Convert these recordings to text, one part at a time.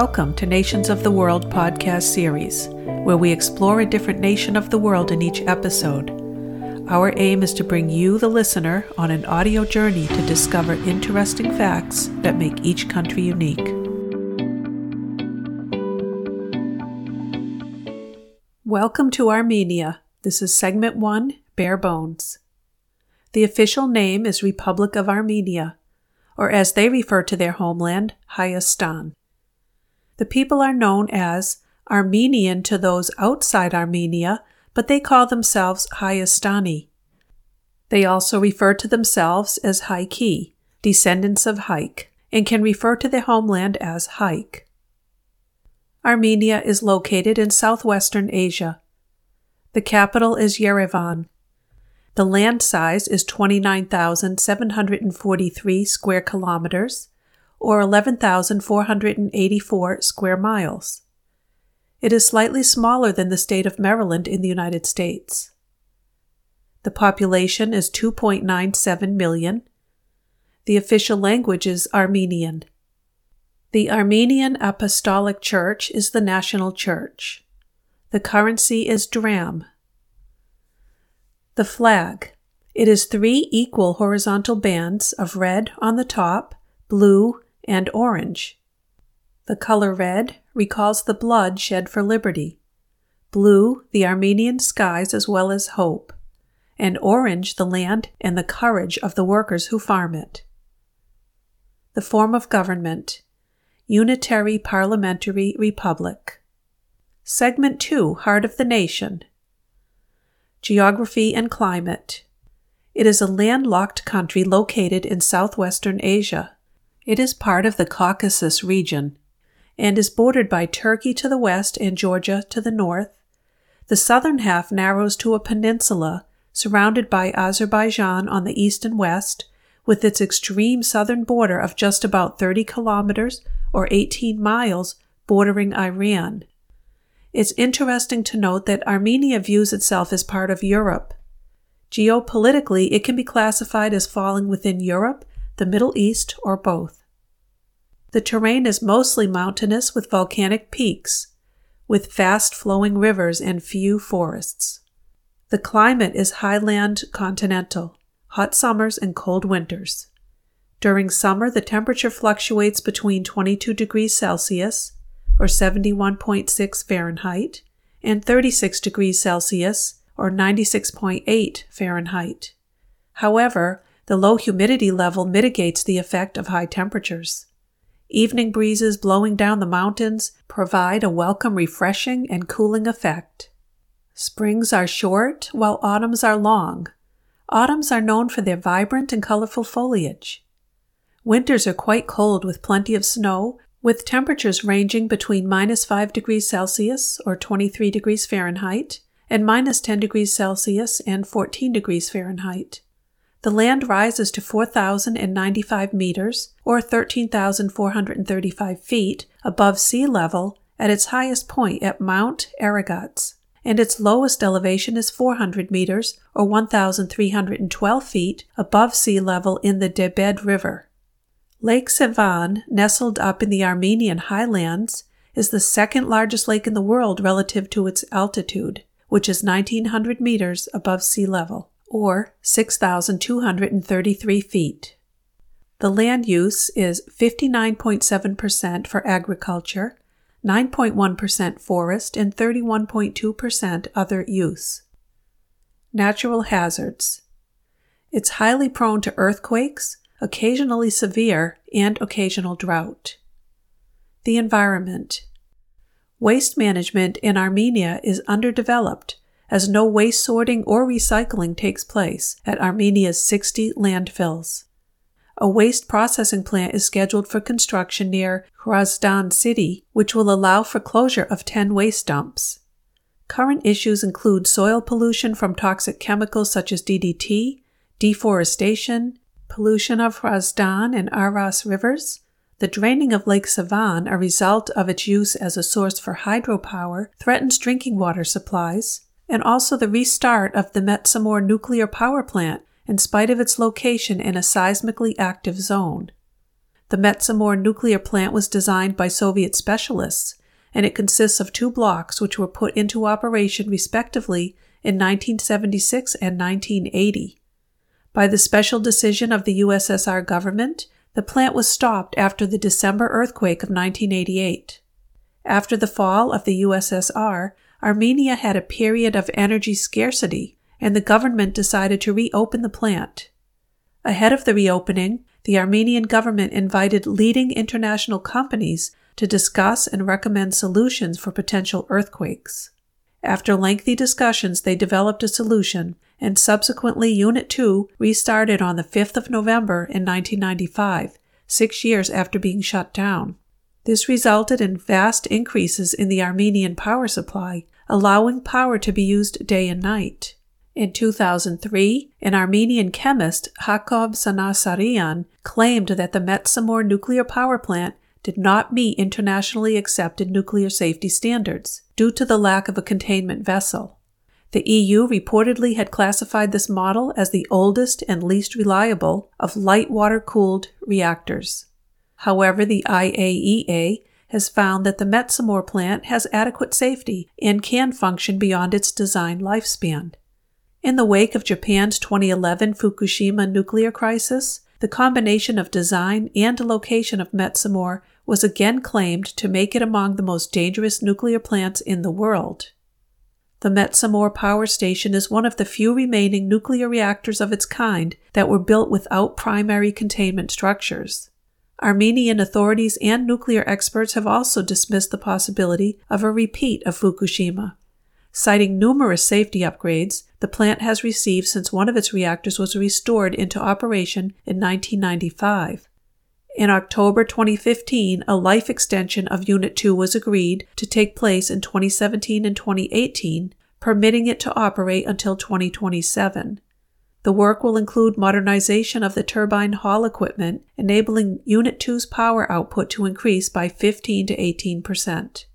Welcome to Nations of the World podcast series, where we explore a different nation of the world in each episode. Our aim is to bring you, the listener, on an audio journey to discover interesting facts that make each country unique. Welcome to Armenia. This is segment one Bare Bones. The official name is Republic of Armenia, or as they refer to their homeland, Hayastan. The people are known as Armenian to those outside Armenia, but they call themselves Hayastani. They also refer to themselves as Haiki, descendants of Haik, and can refer to their homeland as Haik. Armenia is located in southwestern Asia. The capital is Yerevan. The land size is 29,743 square kilometers, or 11,484 square miles. It is slightly smaller than the state of Maryland in the United States. The population is 2.97 million. The official language is Armenian. The Armenian Apostolic Church is the national church. The currency is dram. The flag. It is three equal horizontal bands of red on the top, blue, and orange. The color red recalls the blood shed for liberty, blue, the Armenian skies as well as hope, and orange, the land and the courage of the workers who farm it. The form of government Unitary Parliamentary Republic. Segment 2 Heart of the Nation. Geography and Climate. It is a landlocked country located in southwestern Asia. It is part of the Caucasus region and is bordered by Turkey to the west and Georgia to the north. The southern half narrows to a peninsula surrounded by Azerbaijan on the east and west, with its extreme southern border of just about 30 kilometers or 18 miles bordering Iran. It's interesting to note that Armenia views itself as part of Europe. Geopolitically, it can be classified as falling within Europe the Middle East, or both. The terrain is mostly mountainous with volcanic peaks, with fast flowing rivers and few forests. The climate is highland continental, hot summers and cold winters. During summer, the temperature fluctuates between 22 degrees Celsius, or 71.6 Fahrenheit, and 36 degrees Celsius, or 96.8 Fahrenheit. However, the low humidity level mitigates the effect of high temperatures. Evening breezes blowing down the mountains provide a welcome refreshing and cooling effect. Springs are short while autumns are long. Autumns are known for their vibrant and colorful foliage. Winters are quite cold with plenty of snow, with temperatures ranging between minus 5 degrees Celsius or 23 degrees Fahrenheit and minus 10 degrees Celsius and 14 degrees Fahrenheit. The land rises to 4,095 meters, or 13,435 feet, above sea level at its highest point at Mount Aragats, and its lowest elevation is 400 meters, or 1,312 feet, above sea level in the Debed River. Lake Sevan, nestled up in the Armenian highlands, is the second largest lake in the world relative to its altitude, which is 1,900 meters above sea level or 6,233 feet. The land use is 59.7% for agriculture, 9.1% forest, and 31.2% other use. Natural hazards. It's highly prone to earthquakes, occasionally severe, and occasional drought. The environment. Waste management in Armenia is underdeveloped as no waste sorting or recycling takes place at Armenia's 60 landfills. A waste processing plant is scheduled for construction near Hrazdan city, which will allow for closure of 10 waste dumps. Current issues include soil pollution from toxic chemicals such as DDT, deforestation, pollution of Hrazdan and Aras rivers, the draining of Lake Sevan, a result of its use as a source for hydropower, threatens drinking water supplies, and also the restart of the Metsamor nuclear power plant in spite of its location in a seismically active zone. the Metsamor nuclear plant was designed by Soviet specialists, and it consists of two blocks which were put into operation respectively in 1976 and 1980. By the special decision of the USSR government, the plant was stopped after the December earthquake of 1988. After the fall of the USSR, Armenia had a period of energy scarcity, and the government decided to reopen the plant. Ahead of the reopening, the Armenian government invited leading international companies to discuss and recommend solutions for potential earthquakes. After lengthy discussions, they developed a solution, and subsequently Unit 2 restarted on the 5th of November in 1995, six years after being shut down. This resulted in vast increases in the Armenian power supply, allowing power to be used day and night. In 2003, an Armenian chemist, Hakob Sanasarian, claimed that the Metsamor nuclear power plant did not meet internationally accepted nuclear safety standards due to the lack of a containment vessel. The EU reportedly had classified this model as the oldest and least reliable of light water cooled reactors. However, the IAEA has found that the Metsamor plant has adequate safety and can function beyond its design lifespan. In the wake of Japan's 2011 Fukushima nuclear crisis, the combination of design and location of Metsamor was again claimed to make it among the most dangerous nuclear plants in the world. The Metsamor power station is one of the few remaining nuclear reactors of its kind that were built without primary containment structures. Armenian authorities and nuclear experts have also dismissed the possibility of a repeat of Fukushima. Citing numerous safety upgrades the plant has received since one of its reactors was restored into operation in 1995. In October 2015, a life extension of Unit 2 was agreed to take place in 2017 and 2018, permitting it to operate until 2027. The work will include modernization of the turbine hall equipment, enabling Unit 2's power output to increase by 15 to 18 percent.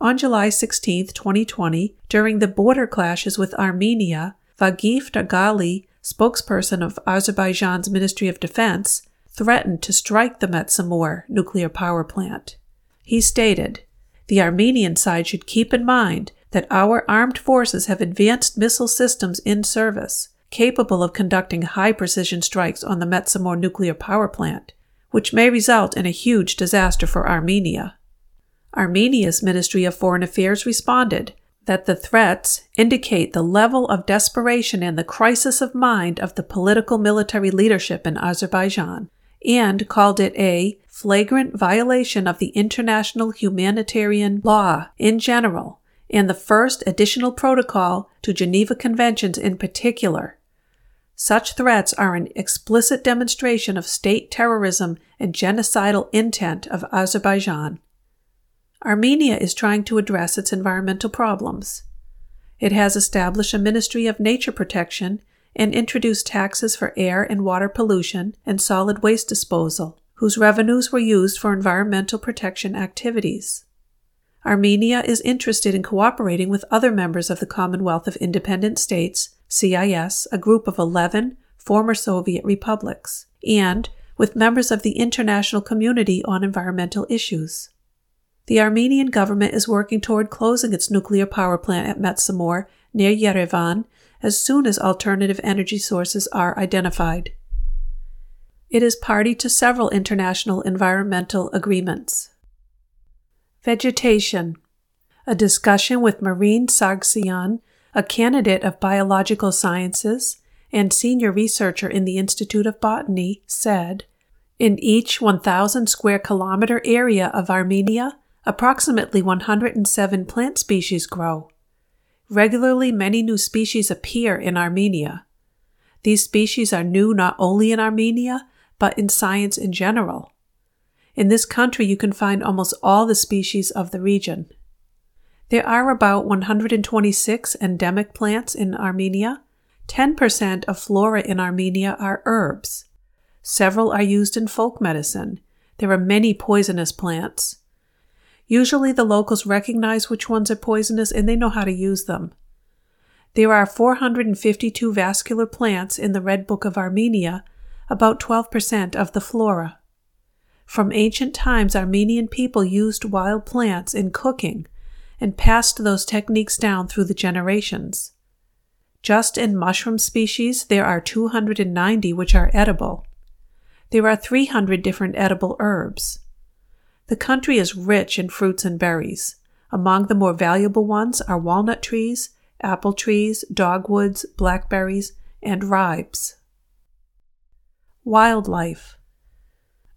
On July 16, 2020, during the border clashes with Armenia, Vagif Dargahli, spokesperson of Azerbaijan's Ministry of Defense, threatened to strike the Metsamor nuclear power plant. He stated, The Armenian side should keep in mind that our armed forces have advanced missile systems in service capable of conducting high precision strikes on the Metsamor nuclear power plant, which may result in a huge disaster for Armenia. Armenia's Ministry of Foreign Affairs responded that the threats indicate the level of desperation and the crisis of mind of the political military leadership in Azerbaijan, and called it a flagrant violation of the international humanitarian law in general and the first additional protocol to Geneva Conventions in particular, such threats are an explicit demonstration of state terrorism and genocidal intent of Azerbaijan. Armenia is trying to address its environmental problems. It has established a Ministry of Nature Protection and introduced taxes for air and water pollution and solid waste disposal, whose revenues were used for environmental protection activities. Armenia is interested in cooperating with other members of the Commonwealth of Independent States CIS, a group of 11 former Soviet republics, and with members of the international community on environmental issues. The Armenian government is working toward closing its nuclear power plant at Metsamor near Yerevan as soon as alternative energy sources are identified. It is party to several international environmental agreements. Vegetation A discussion with Marine Sargsyan a candidate of biological sciences and senior researcher in the Institute of Botany, said In each 1,000 square kilometer area of Armenia, approximately 107 plant species grow. Regularly, many new species appear in Armenia. These species are new not only in Armenia, but in science in general. In this country, you can find almost all the species of the region. There are about 126 endemic plants in Armenia. 10% of flora in Armenia are herbs. Several are used in folk medicine. There are many poisonous plants. Usually the locals recognize which ones are poisonous and they know how to use them. There are 452 vascular plants in the Red Book of Armenia, about 12% of the flora. From ancient times, Armenian people used wild plants in cooking and passed those techniques down through the generations. Just in mushroom species, there are 290 which are edible. There are 300 different edible herbs. The country is rich in fruits and berries. Among the more valuable ones are walnut trees, apple trees, dogwoods, blackberries, and ribes. Wildlife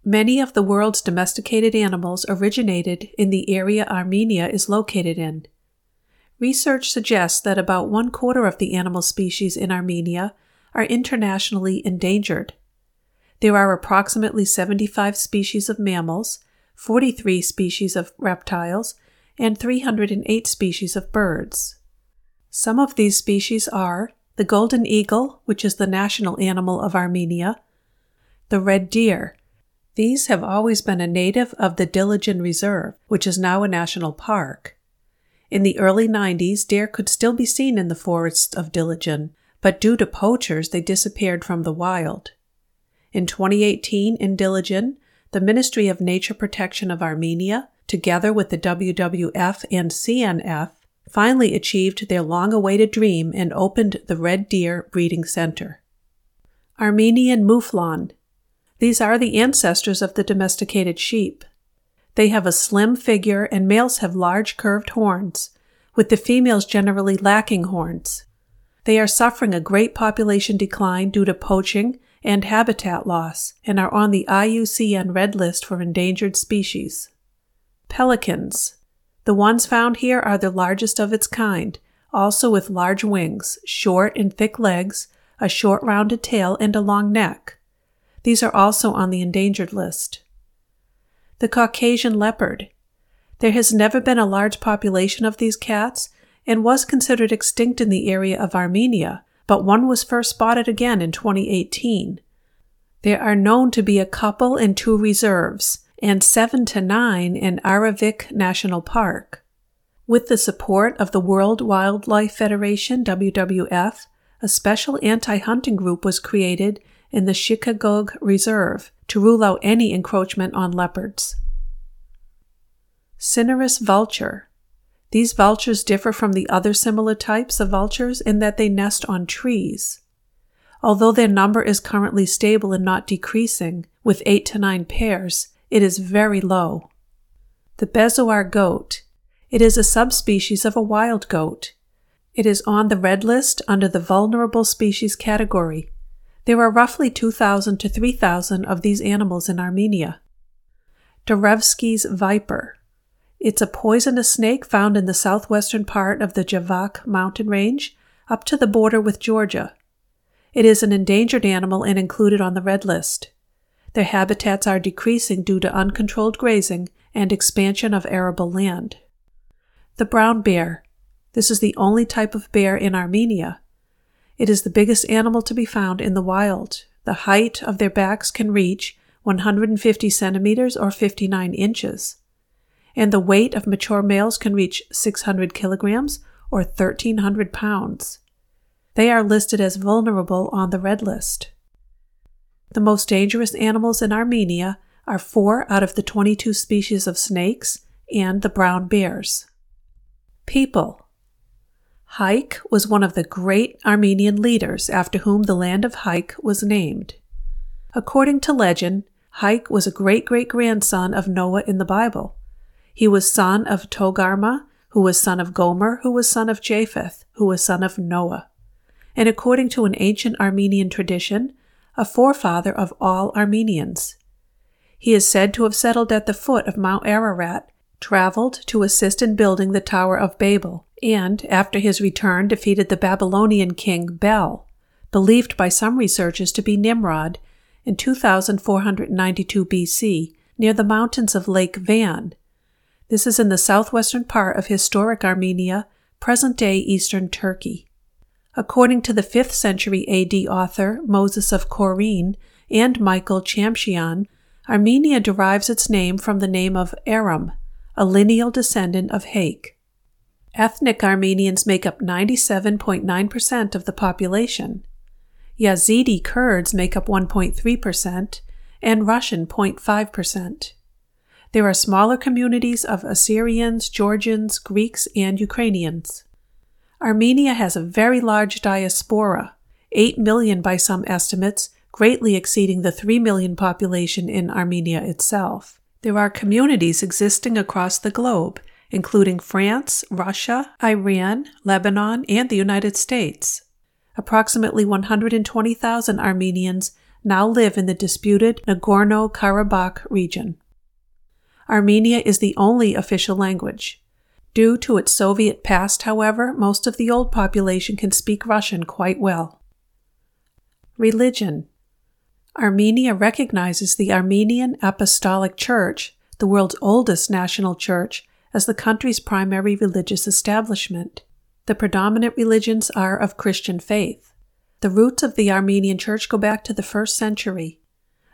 Many of the world's domesticated animals originated in the area Armenia is located in. Research suggests that about one quarter of the animal species in Armenia are internationally endangered. There are approximately 75 species of mammals, 43 species of reptiles, and 308 species of birds. Some of these species are the golden eagle, which is the national animal of Armenia, the red deer, these have always been a native of the Dilijan Reserve, which is now a national park. In the early 90s, deer could still be seen in the forests of Dilijan, but due to poachers, they disappeared from the wild. In 2018, in Dilijan, the Ministry of Nature Protection of Armenia, together with the WWF and CNF, finally achieved their long awaited dream and opened the Red Deer Breeding Center. Armenian Mouflon these are the ancestors of the domesticated sheep. They have a slim figure and males have large curved horns, with the females generally lacking horns. They are suffering a great population decline due to poaching and habitat loss and are on the IUCN Red List for endangered species. Pelicans. The ones found here are the largest of its kind, also with large wings, short and thick legs, a short rounded tail, and a long neck. These are also on the endangered list. The Caucasian leopard. There has never been a large population of these cats and was considered extinct in the area of Armenia, but one was first spotted again in 2018. There are known to be a couple in two reserves and seven to nine in Arevik National Park. With the support of the World Wildlife Federation, WWF, a special anti hunting group was created in the Shikahogh Reserve to rule out any encroachment on leopards. Cinereous vulture. These vultures differ from the other similar types of vultures in that they nest on trees. Although their number is currently stable and not decreasing, with eight to nine pairs, it is very low. The Bezoar goat. It is a subspecies of a wild goat. It is on the red list under the vulnerable species category there are roughly 2,000 to 3,000 of these animals in Armenia. Darevsky's viper. It's a poisonous snake found in the southwestern part of the Javak mountain range up to the border with Georgia. It is an endangered animal and included on the red list. Their habitats are decreasing due to uncontrolled grazing and expansion of arable land. The brown bear. This is the only type of bear in Armenia. It is the biggest animal to be found in the wild. The height of their backs can reach 150 centimeters or 59 inches. And the weight of mature males can reach 600 kilograms or 1,300 pounds. They are listed as vulnerable on the red list. The most dangerous animals in Armenia are four out of the 22 species of snakes and the brown bears. People Haik was one of the great Armenian leaders after whom the land of Haik was named. According to legend, Haik was a great great grandson of Noah in the Bible. He was son of Togarma, who was son of Gomer, who was son of Japheth, who was son of Noah. And according to an ancient Armenian tradition, a forefather of all Armenians. He is said to have settled at the foot of Mount Ararat, traveled to assist in building the Tower of Babel, and, after his return, defeated the Babylonian king Bel, believed by some researchers to be Nimrod, in 2492 BC near the mountains of Lake Van. This is in the southwestern part of historic Armenia, present day eastern Turkey. According to the 5th century AD author Moses of Chorene and Michael Chamchian, Armenia derives its name from the name of Aram, a lineal descendant of Haik. Ethnic Armenians make up 97.9% of the population. Yazidi Kurds make up 1.3%, and Russian 0.5%. There are smaller communities of Assyrians, Georgians, Greeks, and Ukrainians. Armenia has a very large diaspora, 8 million by some estimates, greatly exceeding the 3 million population in Armenia itself. There are communities existing across the globe, including France, Russia, Iran, Lebanon, and the United States. Approximately 120,000 Armenians now live in the disputed Nagorno Karabakh region. Armenia is the only official language. Due to its Soviet past, however, most of the old population can speak Russian quite well. Religion Armenia recognizes the Armenian Apostolic Church, the world's oldest national church, as the country's primary religious establishment. The predominant religions are of Christian faith. The roots of the Armenian Church go back to the first century.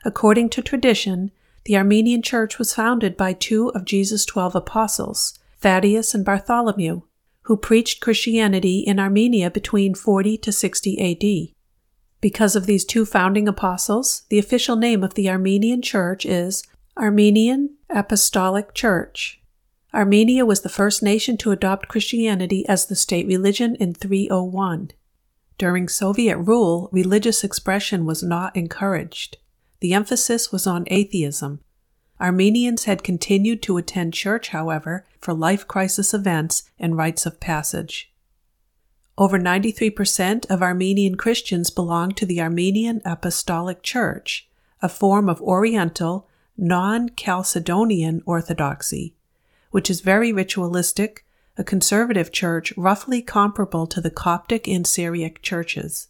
According to tradition, the Armenian Church was founded by two of Jesus' twelve apostles, Thaddeus and Bartholomew, who preached Christianity in Armenia between 40 to 60 AD. Because of these two founding apostles, the official name of the Armenian Church is Armenian Apostolic Church. Armenia was the first nation to adopt Christianity as the state religion in 301. During Soviet rule, religious expression was not encouraged. The emphasis was on atheism. Armenians had continued to attend church, however, for life crisis events and rites of passage. Over 93% of Armenian Christians belong to the Armenian Apostolic Church, a form of Oriental, non Chalcedonian Orthodoxy, which is very ritualistic, a conservative church roughly comparable to the Coptic and Syriac churches.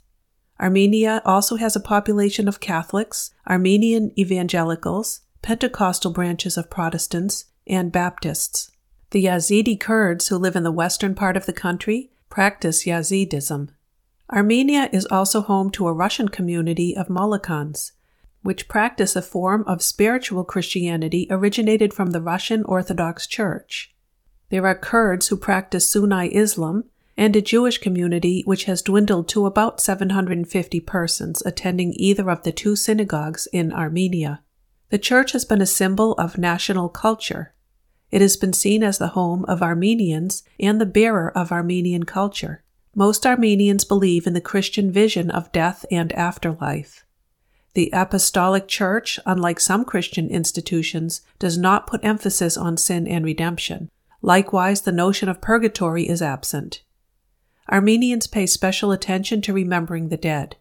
Armenia also has a population of Catholics, Armenian evangelicals, Pentecostal branches of Protestants, and Baptists. The Yazidi Kurds who live in the western part of the country practice Yazidism. Armenia is also home to a Russian community of Molokans, which practice a form of spiritual Christianity originated from the Russian Orthodox Church. There are Kurds who practice Sunni Islam and a Jewish community which has dwindled to about 750 persons attending either of the two synagogues in Armenia. The church has been a symbol of national culture. It has been seen as the home of Armenians and the bearer of Armenian culture. Most Armenians believe in the Christian vision of death and afterlife. The Apostolic Church, unlike some Christian institutions, does not put emphasis on sin and redemption. Likewise, the notion of purgatory is absent. Armenians pay special attention to remembering the dead.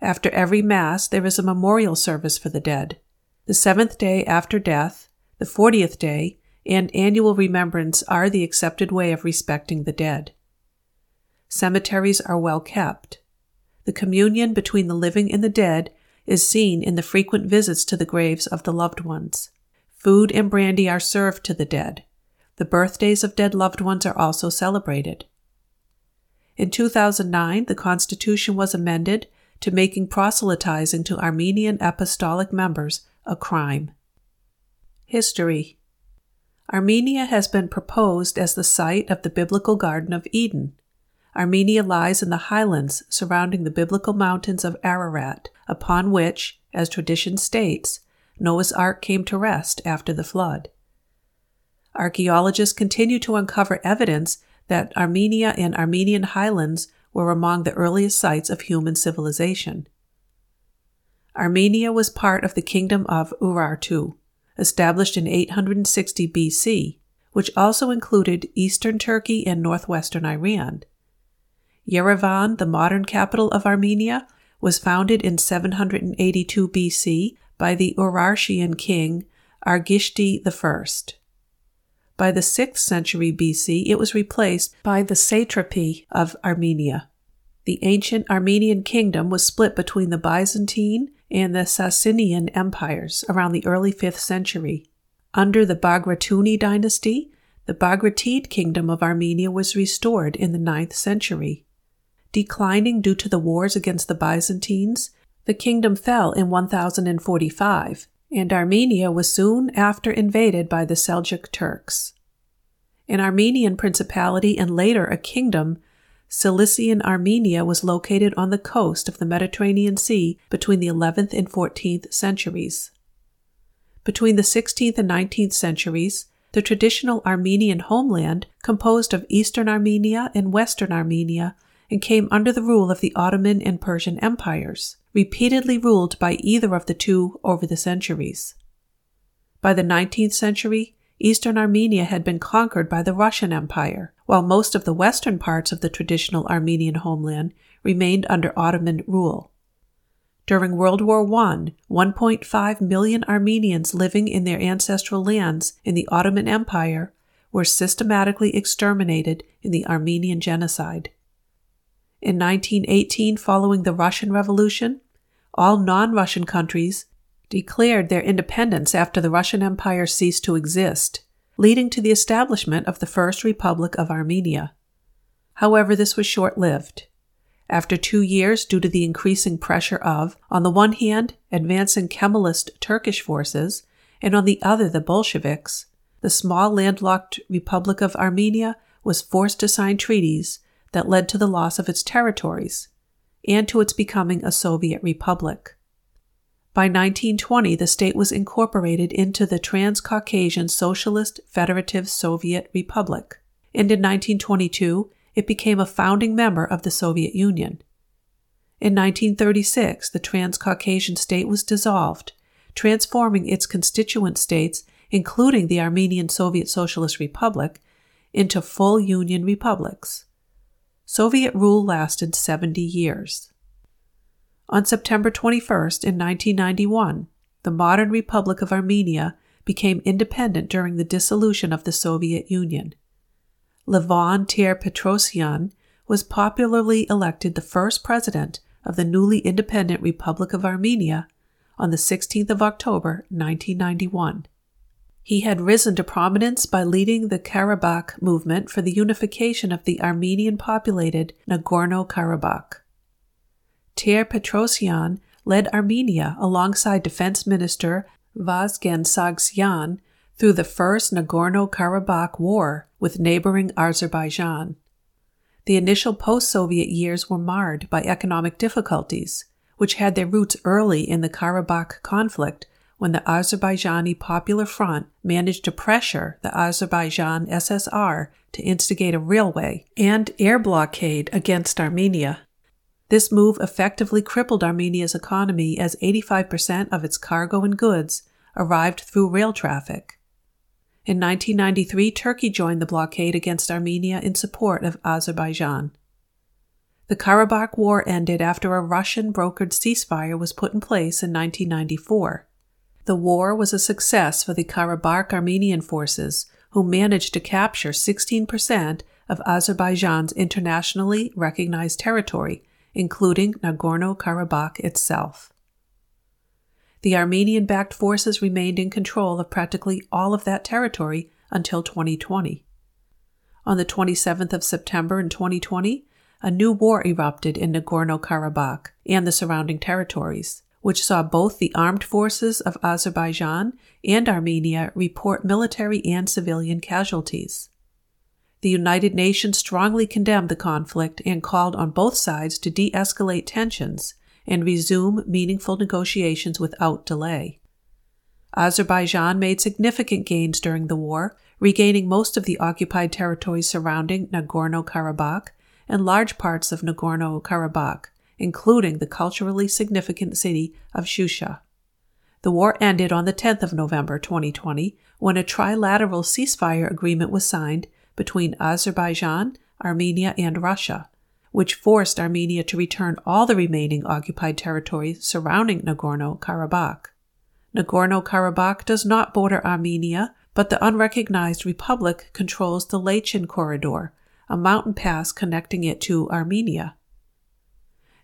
After every Mass, there is a memorial service for the dead. The seventh day after death, the fortieth day, and annual remembrance are the accepted way of respecting the dead. Cemeteries are well kept. The communion between the living and the dead is seen in the frequent visits to the graves of the loved ones. Food and brandy are served to the dead. The birthdays of dead loved ones are also celebrated. In 2009, the Constitution was amended to making proselytizing to Armenian apostolic members a crime. History Armenia has been proposed as the site of the biblical Garden of Eden. Armenia lies in the highlands surrounding the biblical mountains of Ararat, upon which, as tradition states, Noah's Ark came to rest after the flood. Archaeologists continue to uncover evidence that Armenia and Armenian highlands were among the earliest sites of human civilization. Armenia was part of the kingdom of Urartu, established in 860 BC, which also included eastern Turkey and northwestern Iran. Yerevan, the modern capital of Armenia, was founded in 782 BC by the Urartian king Argishti I. By the 6th century BC, it was replaced by the satrapy of Armenia. The ancient Armenian kingdom was split between the Byzantine and the Sassanian empires around the early 5th century. Under the Bagratuni dynasty, the Bagratid kingdom of Armenia was restored in the 9th century. Declining due to the wars against the Byzantines, the kingdom fell in 1045 and Armenia was soon after invaded by the Seljuk Turks. An Armenian principality and later a kingdom, Cilician Armenia was located on the coast of the Mediterranean Sea between the 11th and 14th centuries. Between the 16th and 19th centuries, the traditional Armenian homeland composed of eastern Armenia and western Armenia and came under the rule of the Ottoman and Persian empires, repeatedly ruled by either of the two over the centuries. By the 19th century, eastern Armenia had been conquered by the Russian Empire, while most of the western parts of the traditional Armenian homeland remained under Ottoman rule. During World War I, 1.5 million Armenians living in their ancestral lands in the Ottoman Empire were systematically exterminated in the Armenian Genocide. In 1918, following the Russian Revolution, all non Russian countries declared their independence after the Russian Empire ceased to exist, leading to the establishment of the First Republic of Armenia. However, this was short lived. After two years, due to the increasing pressure of, on the one hand, advancing Kemalist Turkish forces, and on the other, the Bolsheviks, the small landlocked Republic of Armenia was forced to sign treaties that led to the loss of its territories and to its becoming a Soviet republic. By 1920, the state was incorporated into the Transcaucasian Socialist Federative Soviet Republic, and in 1922 it became a founding member of the Soviet Union. In 1936, the Transcaucasian state was dissolved, transforming its constituent states, including the Armenian Soviet Socialist Republic, into full Union republics. Soviet rule lasted 70 years. On September 21st, in 1991, the modern Republic of Armenia became independent during the dissolution of the Soviet Union. Levon Ter-Petrosyan was popularly elected the first president of the newly independent Republic of Armenia on the 16th of October, 1991. He had risen to prominence by leading the Karabakh movement for the unification of the Armenian populated Nagorno Karabakh. Ter-Petrosyan led Armenia alongside Defense Minister Vazgen Sargsyan through the First Nagorno Karabakh War with neighboring Azerbaijan. The initial post Soviet years were marred by economic difficulties, which had their roots early in the Karabakh conflict when the Azerbaijani Popular Front managed to pressure the Azerbaijan SSR to instigate a railway and air blockade against Armenia. This move effectively crippled Armenia's economy as 85% of its cargo and goods arrived through rail traffic. In 1993, Turkey joined the blockade against Armenia in support of Azerbaijan. The Karabakh War ended after a Russian brokered ceasefire was put in place in 1994. The war was a success for the Karabakh Armenian forces, who managed to capture 16% of Azerbaijan's internationally recognized territory including Nagorno Karabakh itself. The Armenian backed forces remained in control of practically all of that territory until 2020. On the 27th of September in 2020, a new war erupted in Nagorno Karabakh and the surrounding territories, which saw both the armed forces of Azerbaijan and Armenia report military and civilian casualties. The United Nations strongly condemned the conflict and called on both sides to de escalate tensions and resume meaningful negotiations without delay. Azerbaijan made significant gains during the war, regaining most of the occupied territories surrounding Nagorno Karabakh and large parts of Nagorno Karabakh, including the culturally significant city of Shusha. The war ended on the 10th of November 2020 when a trilateral ceasefire agreement was signed between Azerbaijan, Armenia, and Russia, which forced Armenia to return all the remaining occupied territory surrounding Nagorno Karabakh. Nagorno Karabakh does not border Armenia, but the unrecognized republic controls the Lachin Corridor, a mountain pass connecting it to Armenia.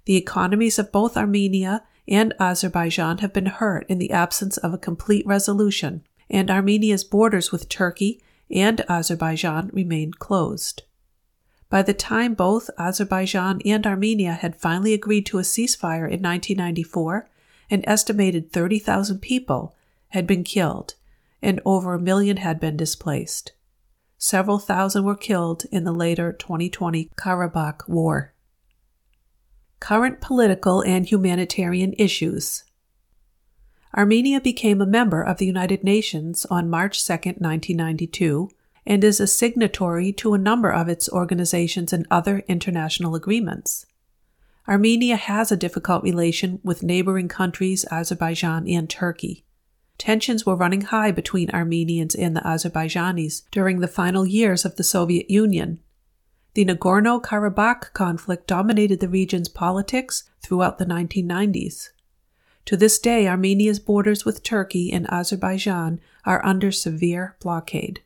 The economies of both Armenia and Azerbaijan have been hurt in the absence of a complete resolution, and Armenia's borders with Turkey and Azerbaijan remained closed. By the time both Azerbaijan and Armenia had finally agreed to a ceasefire in 1994, an estimated 30,000 people had been killed and over a million had been displaced. Several thousand were killed in the later 2020 Karabakh War. Current political and humanitarian issues. Armenia became a member of the United Nations on March 2, 1992, and is a signatory to a number of its organizations and other international agreements. Armenia has a difficult relation with neighboring countries Azerbaijan and Turkey. Tensions were running high between Armenians and the Azerbaijanis during the final years of the Soviet Union. The Nagorno Karabakh conflict dominated the region's politics throughout the 1990s. To this day, Armenia's borders with Turkey and Azerbaijan are under severe blockade.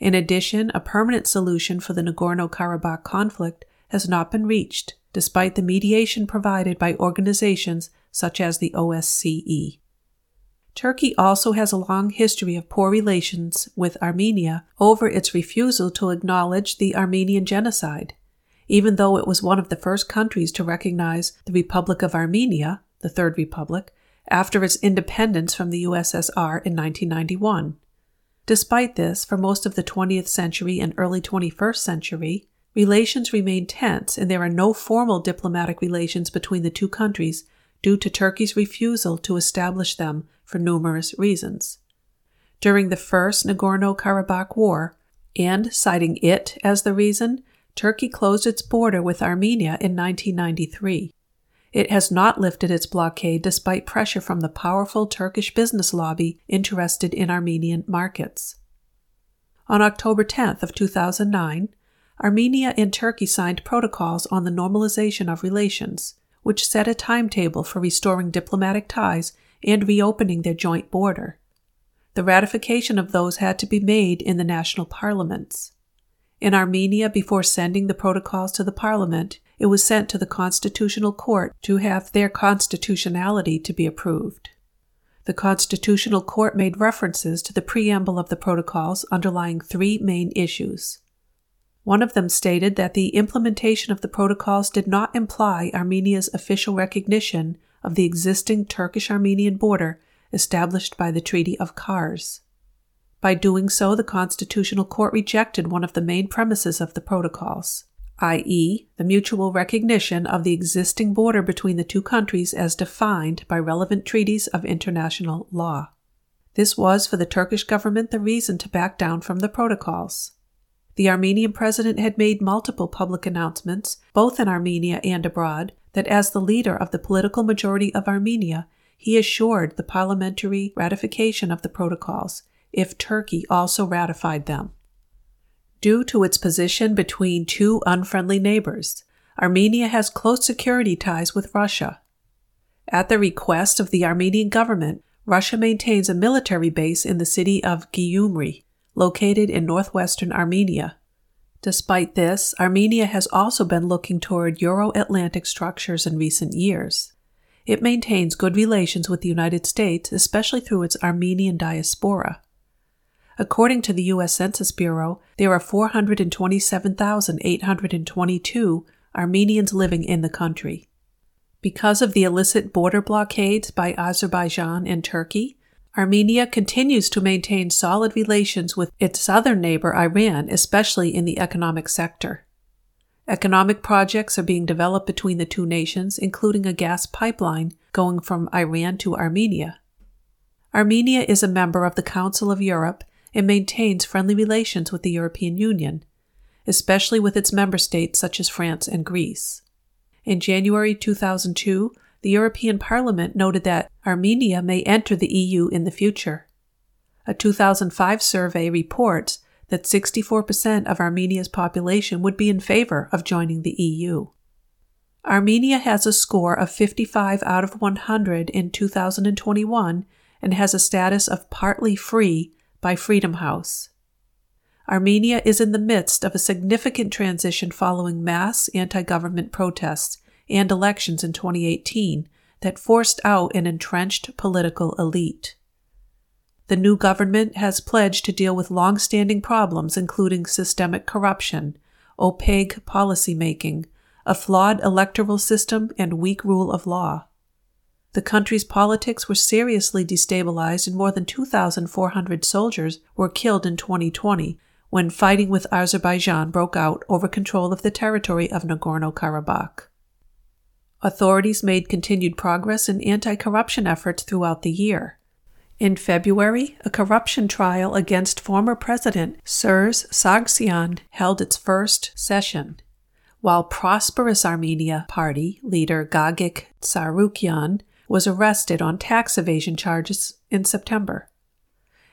In addition, a permanent solution for the Nagorno Karabakh conflict has not been reached, despite the mediation provided by organizations such as the OSCE. Turkey also has a long history of poor relations with Armenia over its refusal to acknowledge the Armenian genocide, even though it was one of the first countries to recognize the Republic of Armenia, the Third Republic, after its independence from the USSR in 1991. Despite this, for most of the 20th century and early 21st century, relations remain tense and there are no formal diplomatic relations between the two countries due to Turkey's refusal to establish them for numerous reasons. During the First Nagorno Karabakh War, and citing it as the reason, Turkey closed its border with Armenia in 1993. It has not lifted its blockade despite pressure from the powerful Turkish business lobby interested in Armenian markets. On October 10th of 2009, Armenia and Turkey signed protocols on the normalization of relations, which set a timetable for restoring diplomatic ties and reopening their joint border. The ratification of those had to be made in the national parliaments. In Armenia, before sending the protocols to the parliament, it was sent to the Constitutional Court to have their constitutionality to be approved. The Constitutional Court made references to the preamble of the protocols underlying three main issues. One of them stated that the implementation of the protocols did not imply Armenia's official recognition of the existing Turkish Armenian border established by the Treaty of Kars. By doing so, the Constitutional Court rejected one of the main premises of the protocols i.e., the mutual recognition of the existing border between the two countries as defined by relevant treaties of international law. This was for the Turkish government the reason to back down from the protocols. The Armenian president had made multiple public announcements, both in Armenia and abroad, that as the leader of the political majority of Armenia, he assured the parliamentary ratification of the protocols if Turkey also ratified them. Due to its position between two unfriendly neighbors, Armenia has close security ties with Russia. At the request of the Armenian government, Russia maintains a military base in the city of Gyumri, located in northwestern Armenia. Despite this, Armenia has also been looking toward Euro Atlantic structures in recent years. It maintains good relations with the United States, especially through its Armenian diaspora. According to the U.S. Census Bureau, there are 427,822 Armenians living in the country. Because of the illicit border blockades by Azerbaijan and Turkey, Armenia continues to maintain solid relations with its southern neighbor Iran, especially in the economic sector. Economic projects are being developed between the two nations, including a gas pipeline going from Iran to Armenia. Armenia is a member of the Council of Europe and maintains friendly relations with the European Union, especially with its member states such as France and Greece. In January 2002, the European Parliament noted that Armenia may enter the EU in the future. A 2005 survey reports that 64% of Armenia's population would be in favor of joining the EU. Armenia has a score of 55 out of 100 in 2021 and has a status of partly free by Freedom House. Armenia is in the midst of a significant transition following mass anti government protests and elections in 2018 that forced out an entrenched political elite. The new government has pledged to deal with long standing problems, including systemic corruption, opaque policymaking, a flawed electoral system, and weak rule of law. The country's politics were seriously destabilized, and more than 2,400 soldiers were killed in 2020 when fighting with Azerbaijan broke out over control of the territory of Nagorno Karabakh. Authorities made continued progress in anti corruption efforts throughout the year. In February, a corruption trial against former President Serzh Sargsyan held its first session, while Prosperous Armenia Party leader Gagik Tsarukyan was arrested on tax evasion charges in September.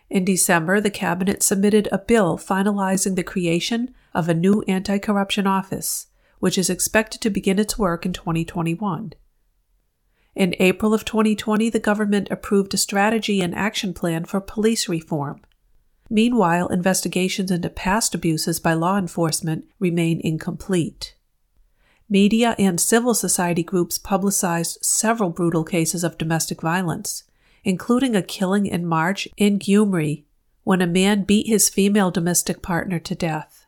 In December, the cabinet submitted a bill finalizing the creation of a new anti corruption office, which is expected to begin its work in 2021. In April of 2020, the government approved a strategy and action plan for police reform. Meanwhile, investigations into past abuses by law enforcement remain incomplete. Media and civil society groups publicized several brutal cases of domestic violence, including a killing in March in Gyumri when a man beat his female domestic partner to death.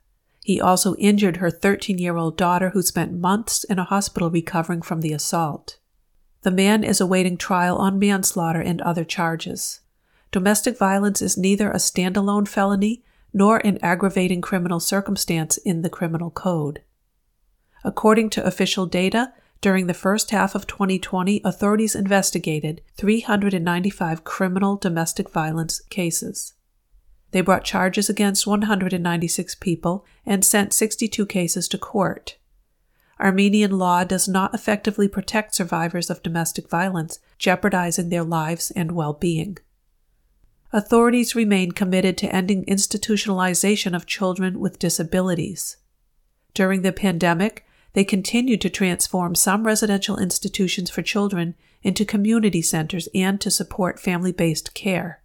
He also injured her 13 year old daughter, who spent months in a hospital recovering from the assault. The man is awaiting trial on manslaughter and other charges. Domestic violence is neither a standalone felony nor an aggravating criminal circumstance in the criminal code. According to official data, during the first half of 2020, authorities investigated 395 criminal domestic violence cases. They brought charges against 196 people and sent 62 cases to court. Armenian law does not effectively protect survivors of domestic violence, jeopardizing their lives and well being. Authorities remain committed to ending institutionalization of children with disabilities. During the pandemic, they continued to transform some residential institutions for children into community centers and to support family based care.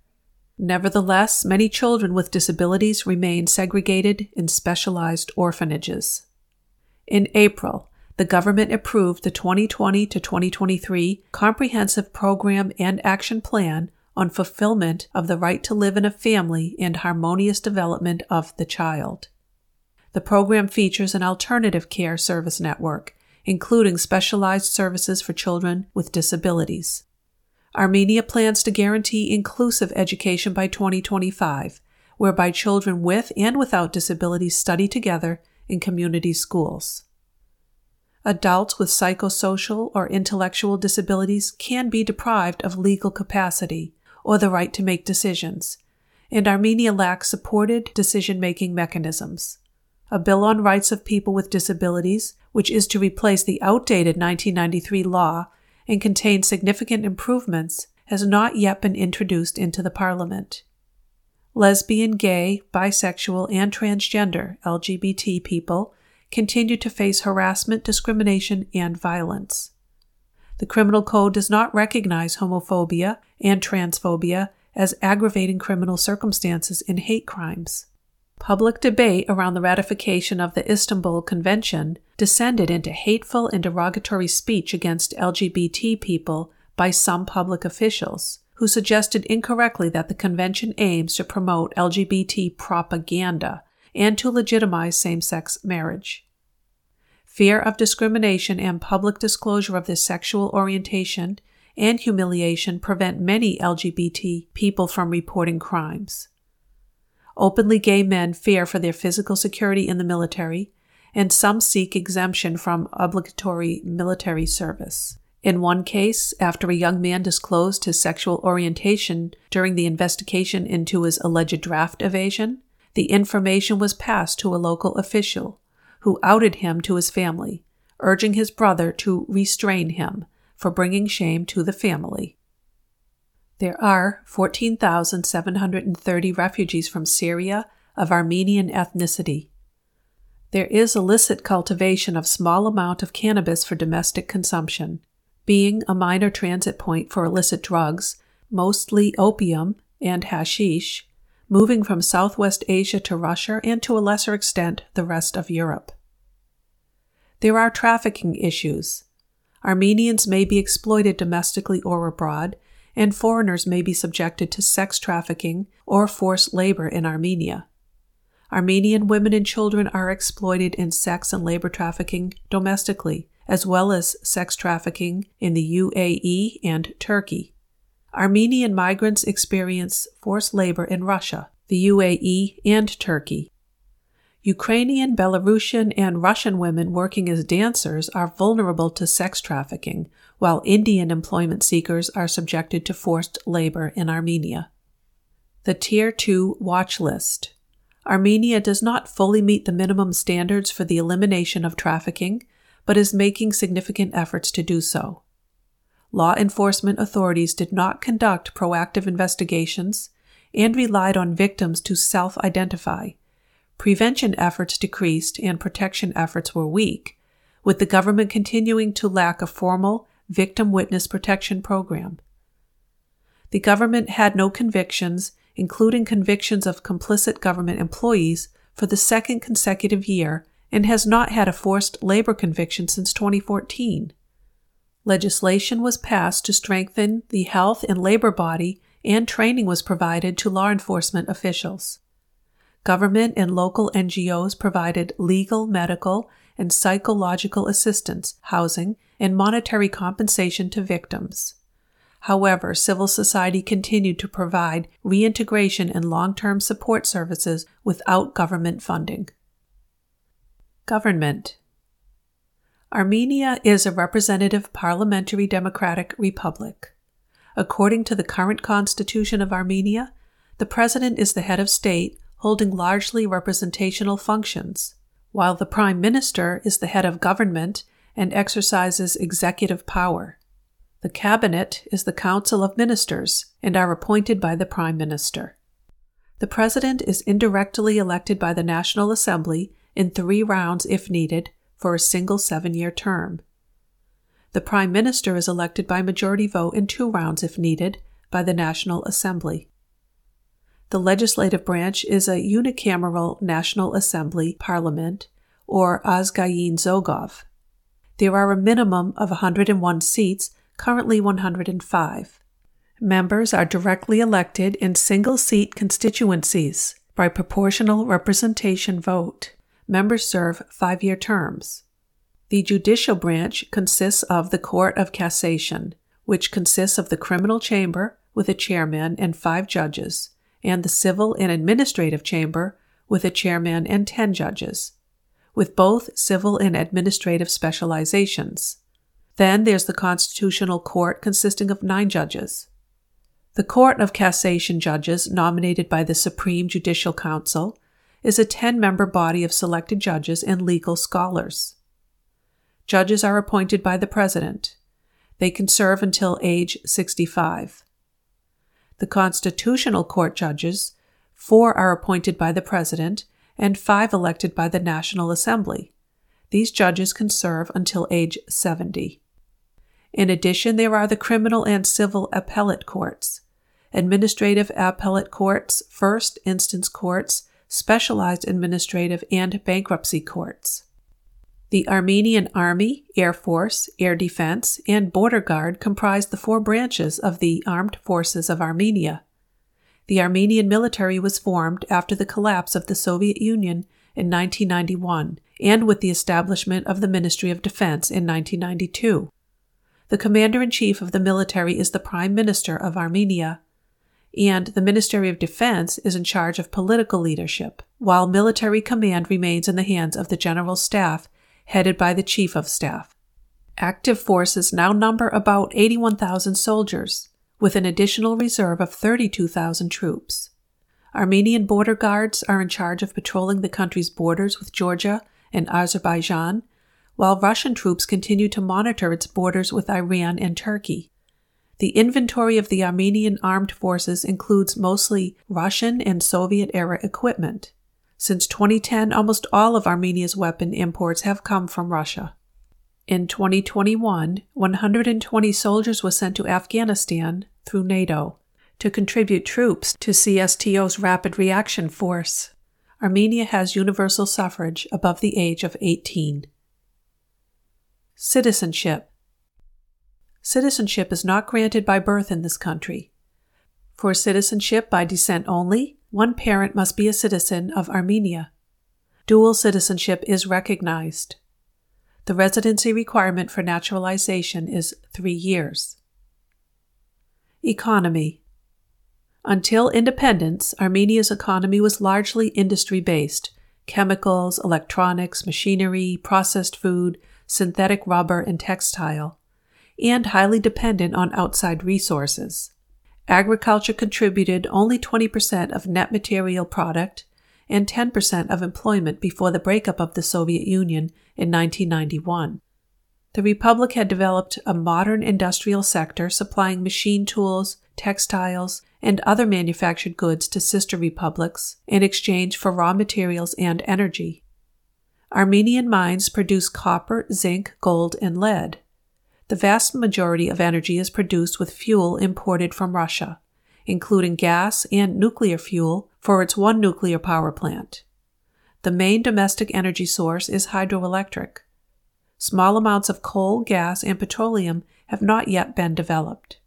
Nevertheless, many children with disabilities remain segregated in specialized orphanages. In April, the government approved the 2020 to 2023 Comprehensive Program and Action Plan on fulfillment of the right to live in a family and harmonious development of the child. The program features an alternative care service network, including specialized services for children with disabilities. Armenia plans to guarantee inclusive education by 2025, whereby children with and without disabilities study together in community schools. Adults with psychosocial or intellectual disabilities can be deprived of legal capacity or the right to make decisions, and Armenia lacks supported decision making mechanisms. A bill on rights of people with disabilities, which is to replace the outdated 1993 law and contain significant improvements, has not yet been introduced into the parliament lesbian, gay, bisexual, and transgender LGBT people continue to face harassment, discrimination, and violence. The criminal code does not recognize homophobia and transphobia as aggravating criminal circumstances in hate crimes. Public debate around the ratification of the Istanbul Convention descended into hateful and derogatory speech against LGBT people by some public officials who suggested incorrectly that the convention aims to promote LGBT propaganda and to legitimize same sex marriage. Fear of discrimination and public disclosure of their sexual orientation and humiliation prevent many LGBT people from reporting crimes. Openly gay men fear for their physical security in the military, and some seek exemption from obligatory military service. In one case, after a young man disclosed his sexual orientation during the investigation into his alleged draft evasion, the information was passed to a local official, who outed him to his family, urging his brother to restrain him for bringing shame to the family. There are 14,730 refugees from Syria of Armenian ethnicity. There is illicit cultivation of small amount of cannabis for domestic consumption being a minor transit point for illicit drugs, mostly opium and hashish, moving from Southwest Asia to Russia and to a lesser extent the rest of Europe. There are trafficking issues. Armenians may be exploited domestically or abroad, and foreigners may be subjected to sex trafficking or forced labor in Armenia. Armenian women and children are exploited in sex and labor trafficking domestically, as well as sex trafficking in the UAE and Turkey. Armenian migrants experience forced labor in Russia, the UAE, and Turkey. Ukrainian, Belarusian, and Russian women working as dancers are vulnerable to sex trafficking, while Indian employment seekers are subjected to forced labor in Armenia. The Tier 2 Watch List Armenia does not fully meet the minimum standards for the elimination of trafficking, but is making significant efforts to do so. Law enforcement authorities did not conduct proactive investigations and relied on victims to self identify. Prevention efforts decreased and protection efforts were weak, with the government continuing to lack a formal victim witness protection program. The government had no convictions including convictions of complicit government employees, for the second consecutive year and has not had a forced labor conviction since 2014. Legislation was passed to strengthen the health and labor body, and training was provided to law enforcement officials. Government and local NGOs provided legal, medical, and psychological assistance, housing, and monetary compensation to victims. However, civil society continued to provide reintegration and long term support services without government funding. Government Armenia is a representative parliamentary democratic republic. According to the current constitution of Armenia, the president is the head of state, holding largely representational functions, while the prime minister is the head of government and exercises executive power. The Cabinet is the Council of Ministers and are appointed by the Prime Minister. The President is indirectly elected by the National Assembly in three rounds if needed for a single seven year term. The Prime Minister is elected by majority vote in two rounds if needed by the National Assembly. The legislative branch is a unicameral National Assembly Parliament, or Azgayin Zhoghov. There are a minimum of 101 seats currently 105. Members are directly elected in single seat constituencies by proportional representation vote. Members serve five year terms. The judicial branch consists of the Court of Cassation, which consists of the criminal chamber with a chairman and five judges, and the civil and administrative chamber with a chairman and ten judges, with both civil and administrative specializations. Then there's the Constitutional Court consisting of nine judges. The Court of Cassation judges, nominated by the Supreme Judicial Council, is a 10 member body of selected judges and legal scholars. Judges are appointed by the President. They can serve until age 65. The Constitutional Court judges, four are appointed by the President and five elected by the National Assembly. These judges can serve until age 70. In addition, there are the criminal and civil appellate courts, administrative appellate courts, first instance courts, specialized administrative, and bankruptcy courts. The Armenian Army, Air Force, Air Defense, and Border Guard comprise the four branches of the Armed Forces of Armenia. The Armenian military was formed after the collapse of the Soviet Union in 1991 and with the establishment of the Ministry of Defense in 1992. The commander in chief of the military is the Prime Minister of Armenia, and the Ministry of Defense is in charge of political leadership, while military command remains in the hands of the General Staff, headed by the Chief of Staff. Active forces now number about 81,000 soldiers, with an additional reserve of 32,000 troops. Armenian border guards are in charge of patrolling the country's borders with Georgia and Azerbaijan while Russian troops continue to monitor its borders with Iran and Turkey. The inventory of the Armenian armed forces includes mostly Russian and Soviet era equipment. Since 2010, almost all of Armenia's weapon imports have come from Russia. In 2021, 120 soldiers were sent to Afghanistan through NATO to contribute troops to CSTO's Rapid Reaction Force. Armenia has universal suffrage above the age of 18. Citizenship Citizenship is not granted by birth in this country. For citizenship by descent only, one parent must be a citizen of Armenia. Dual citizenship is recognized. The residency requirement for naturalization is three years. Economy Until independence, Armenia's economy was largely industry based, chemicals, electronics, machinery, processed food, synthetic rubber, and textile, and highly dependent on outside resources. Agriculture contributed only 20% of net material product and 10% of employment before the breakup of the Soviet Union in 1991. The Republic had developed a modern industrial sector supplying machine tools, textiles, and other manufactured goods to sister republics in exchange for raw materials and energy. Armenian mines produce copper, zinc, gold, and lead. The vast majority of energy is produced with fuel imported from Russia, including gas and nuclear fuel for its one nuclear power plant. The main domestic energy source is hydroelectric. Small amounts of coal, gas, and petroleum have not yet been developed.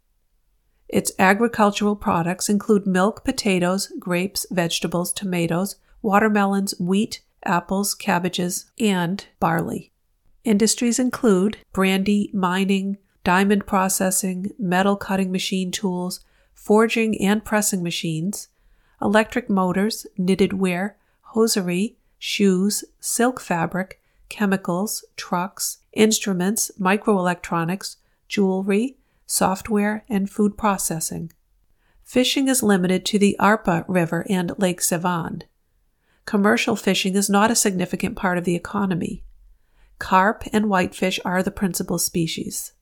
Its agricultural products include milk, potatoes, grapes, vegetables, tomatoes, watermelons, wheat, apples, cabbages, and barley. Industries include brandy, mining, diamond processing, metal cutting machine tools, forging and pressing machines, electric motors, knitted wear, hosiery, shoes, silk fabric, chemicals, trucks, instruments, microelectronics, jewelry, software, and food processing. Fishing is limited to the Arpa River and Lake Sevan. Commercial fishing is not a significant part of the economy. Carp and whitefish are the principal species.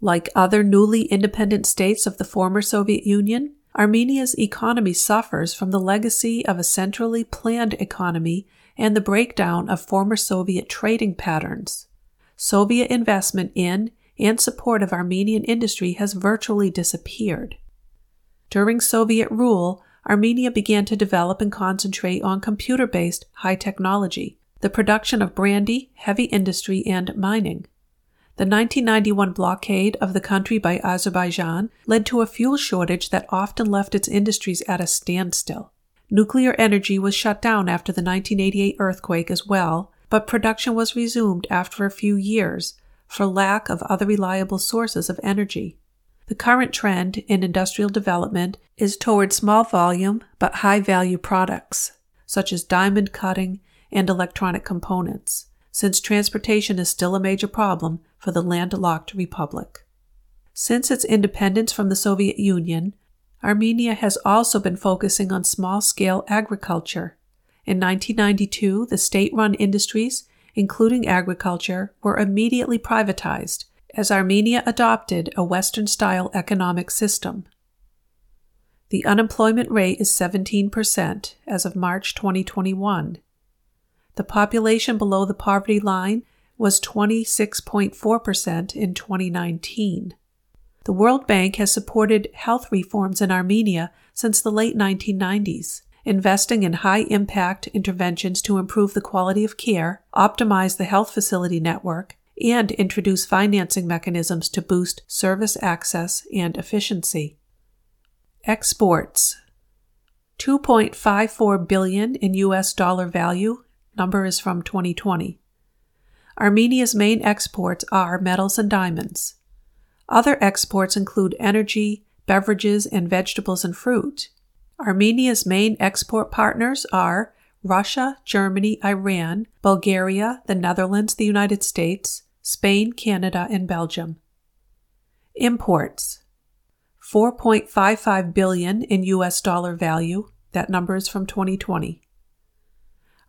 Like other newly independent states of the former Soviet Union, Armenia's economy suffers from the legacy of a centrally planned economy and the breakdown of former Soviet trading patterns. Soviet investment in and support of Armenian industry has virtually disappeared. During Soviet rule, Armenia began to develop and concentrate on computer based high technology, the production of brandy, heavy industry, and mining. The 1991 blockade of the country by Azerbaijan led to a fuel shortage that often left its industries at a standstill. Nuclear energy was shut down after the 1988 earthquake as well, but production was resumed after a few years for lack of other reliable sources of energy. The current trend in industrial development is toward small volume but high value products, such as diamond cutting and electronic components, since transportation is still a major problem for the landlocked republic. Since its independence from the Soviet Union, Armenia has also been focusing on small scale agriculture. In 1992, the state run industries including agriculture, were immediately privatized as Armenia adopted a Western style economic system. The unemployment rate is 17% as of March 2021. The population below the poverty line was 26.4% in 2019. The World Bank has supported health reforms in Armenia since the late 1990s investing in high impact interventions to improve the quality of care, optimize the health facility network, and introduce financing mechanisms to boost service access and efficiency. Exports 2.54 billion in US dollar value, number is from 2020. Armenia's main exports are metals and diamonds. Other exports include energy, beverages, and vegetables and fruit. Armenia's main export partners are Russia, Germany, Iran, Bulgaria, the Netherlands, the United States, Spain, Canada, and Belgium. Imports 4.55 billion in US dollar value. That number is from 2020.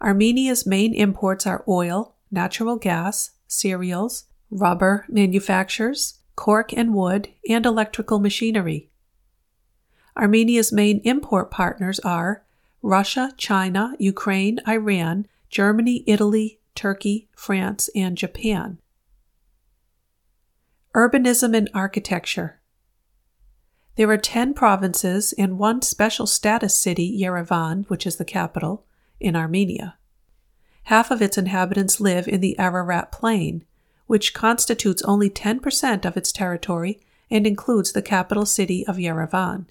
Armenia's main imports are oil, natural gas, cereals, rubber manufactures, cork and wood, and electrical machinery. Armenia's main import partners are Russia, China, Ukraine, Iran, Germany, Italy, Turkey, France, and Japan. Urbanism and Architecture There are 10 provinces and one special status city, Yerevan, which is the capital, in Armenia. Half of its inhabitants live in the Ararat Plain, which constitutes only 10% of its territory and includes the capital city of Yerevan.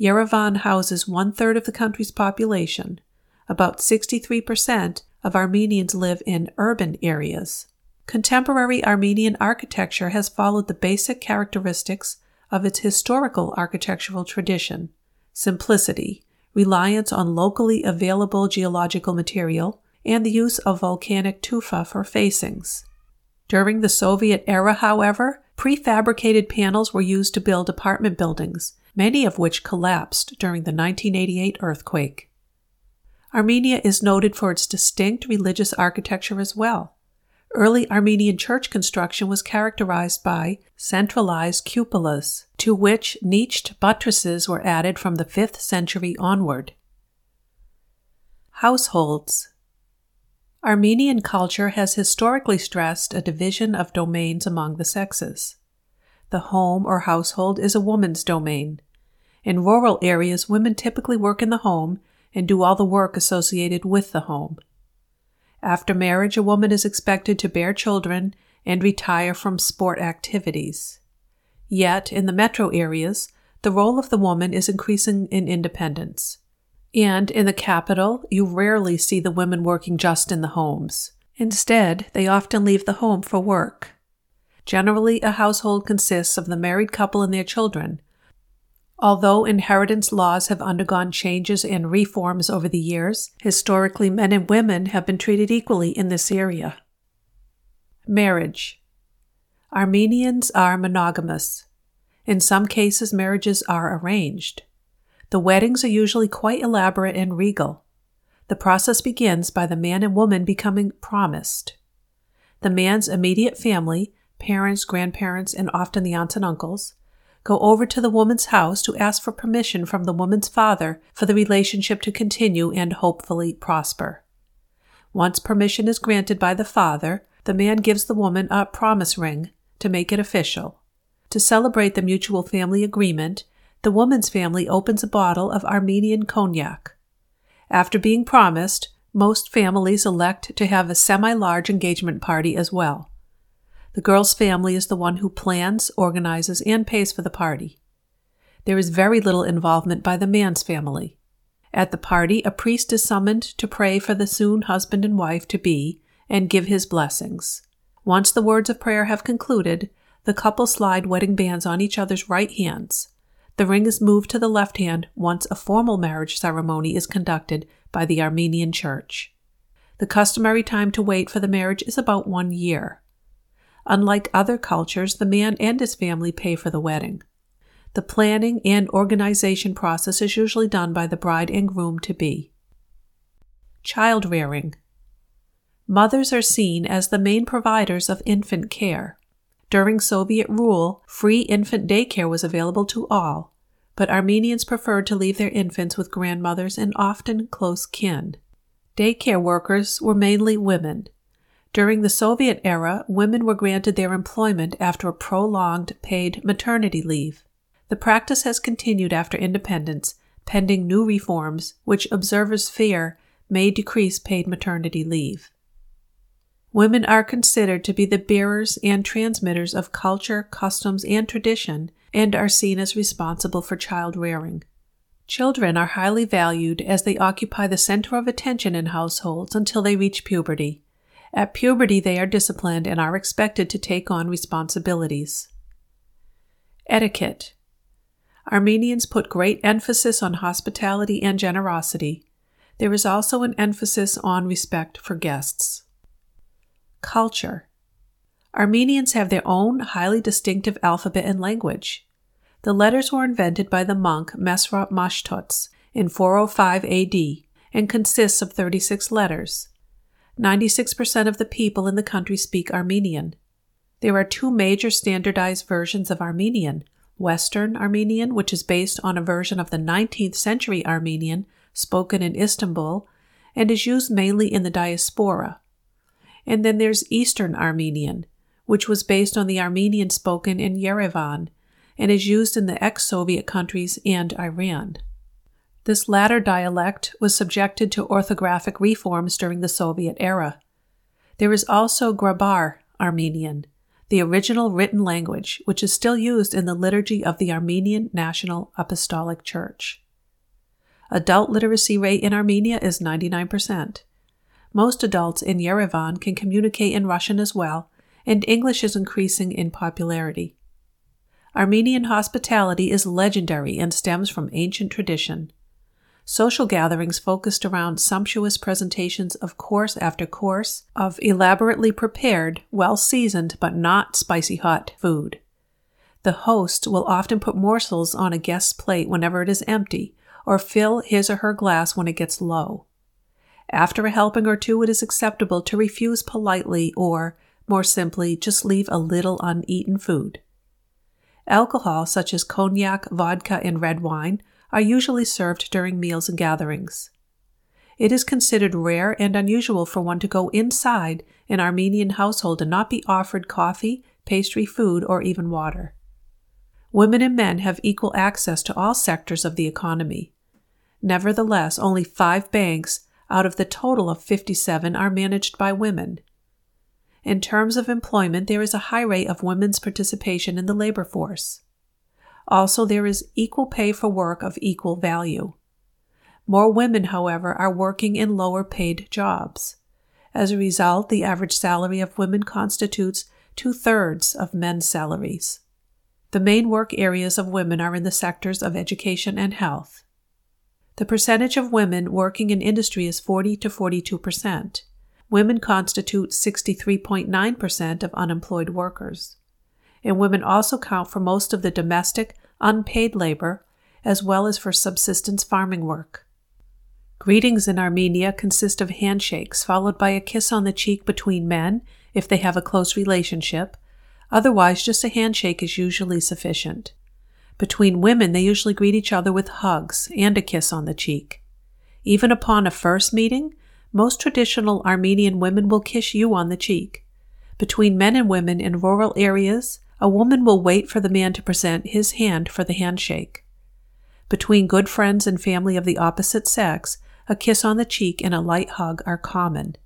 Yerevan houses one third of the country's population. About 63% of Armenians live in urban areas. Contemporary Armenian architecture has followed the basic characteristics of its historical architectural tradition simplicity, reliance on locally available geological material, and the use of volcanic tufa for facings. During the Soviet era, however, prefabricated panels were used to build apartment buildings, many of which collapsed during the 1988 earthquake. Armenia is noted for its distinct religious architecture as well. Early Armenian church construction was characterized by centralized cupolas, to which niched buttresses were added from the 5th century onward. Households Armenian culture has historically stressed a division of domains among the sexes. The home or household is a woman's domain. In rural areas, women typically work in the home and do all the work associated with the home. After marriage, a woman is expected to bear children and retire from sport activities. Yet, in the metro areas, the role of the woman is increasing in independence. And in the capital, you rarely see the women working just in the homes. Instead, they often leave the home for work. Generally, a household consists of the married couple and their children, Although inheritance laws have undergone changes and reforms over the years, historically men and women have been treated equally in this area. Marriage Armenians are monogamous. In some cases, marriages are arranged. The weddings are usually quite elaborate and regal. The process begins by the man and woman becoming promised. The man's immediate family, parents, grandparents, and often the aunts and uncles, go over to the woman's house to ask for permission from the woman's father for the relationship to continue and hopefully prosper. Once permission is granted by the father, the man gives the woman a promise ring to make it official. To celebrate the mutual family agreement, the woman's family opens a bottle of Armenian cognac. After being promised, most families elect to have a semi large engagement party as well. The girl's family is the one who plans, organizes, and pays for the party. There is very little involvement by the man's family. At the party, a priest is summoned to pray for the soon husband and wife to be and give his blessings. Once the words of prayer have concluded, the couple slide wedding bands on each other's right hands. The ring is moved to the left hand once a formal marriage ceremony is conducted by the Armenian Church. The customary time to wait for the marriage is about one year. Unlike other cultures, the man and his family pay for the wedding. The planning and organization process is usually done by the bride and groom to be. Child rearing. Mothers are seen as the main providers of infant care. During Soviet rule, free infant daycare was available to all, but Armenians preferred to leave their infants with grandmothers and often close kin. Daycare workers were mainly women, during the Soviet era, women were granted their employment after a prolonged paid maternity leave. The practice has continued after independence, pending new reforms, which observers fear may decrease paid maternity leave. Women are considered to be the bearers and transmitters of culture, customs, and tradition, and are seen as responsible for child rearing. Children are highly valued as they occupy the center of attention in households until they reach puberty. At puberty, they are disciplined and are expected to take on responsibilities. Etiquette Armenians put great emphasis on hospitality and generosity. There is also an emphasis on respect for guests. Culture Armenians have their own highly distinctive alphabet and language. The letters were invented by the monk Mesrop Mashtots in 405 AD and consists of 36 letters. 96% of the people in the country speak Armenian. There are two major standardized versions of Armenian Western Armenian, which is based on a version of the 19th century Armenian spoken in Istanbul and is used mainly in the diaspora. And then there's Eastern Armenian, which was based on the Armenian spoken in Yerevan and is used in the ex Soviet countries and Iran. This latter dialect was subjected to orthographic reforms during the Soviet era. There is also Grabar Armenian, the original written language, which is still used in the liturgy of the Armenian National Apostolic Church. Adult literacy rate in Armenia is 99%. Most adults in Yerevan can communicate in Russian as well, and English is increasing in popularity. Armenian hospitality is legendary and stems from ancient tradition. Social gatherings focused around sumptuous presentations of course after course of elaborately prepared, well seasoned but not spicy hot food. The host will often put morsels on a guest's plate whenever it is empty, or fill his or her glass when it gets low. After a helping or two, it is acceptable to refuse politely or, more simply, just leave a little uneaten food. Alcohol, such as cognac, vodka, and red wine, are usually served during meals and gatherings. It is considered rare and unusual for one to go inside an Armenian household and not be offered coffee, pastry, food, or even water. Women and men have equal access to all sectors of the economy. Nevertheless, only five banks out of the total of 57 are managed by women. In terms of employment, there is a high rate of women's participation in the labor force. Also, there is equal pay for work of equal value. More women, however, are working in lower paid jobs. As a result, the average salary of women constitutes two thirds of men's salaries. The main work areas of women are in the sectors of education and health. The percentage of women working in industry is 40 to 42 percent. Women constitute 63.9% of unemployed workers. And women also count for most of the domestic, unpaid labor, as well as for subsistence farming work. Greetings in Armenia consist of handshakes followed by a kiss on the cheek between men if they have a close relationship. Otherwise, just a handshake is usually sufficient. Between women, they usually greet each other with hugs and a kiss on the cheek. Even upon a first meeting, most traditional Armenian women will kiss you on the cheek. Between men and women in rural areas, a woman will wait for the man to present his hand for the handshake. Between good friends and family of the opposite sex, a kiss on the cheek and a light hug are common.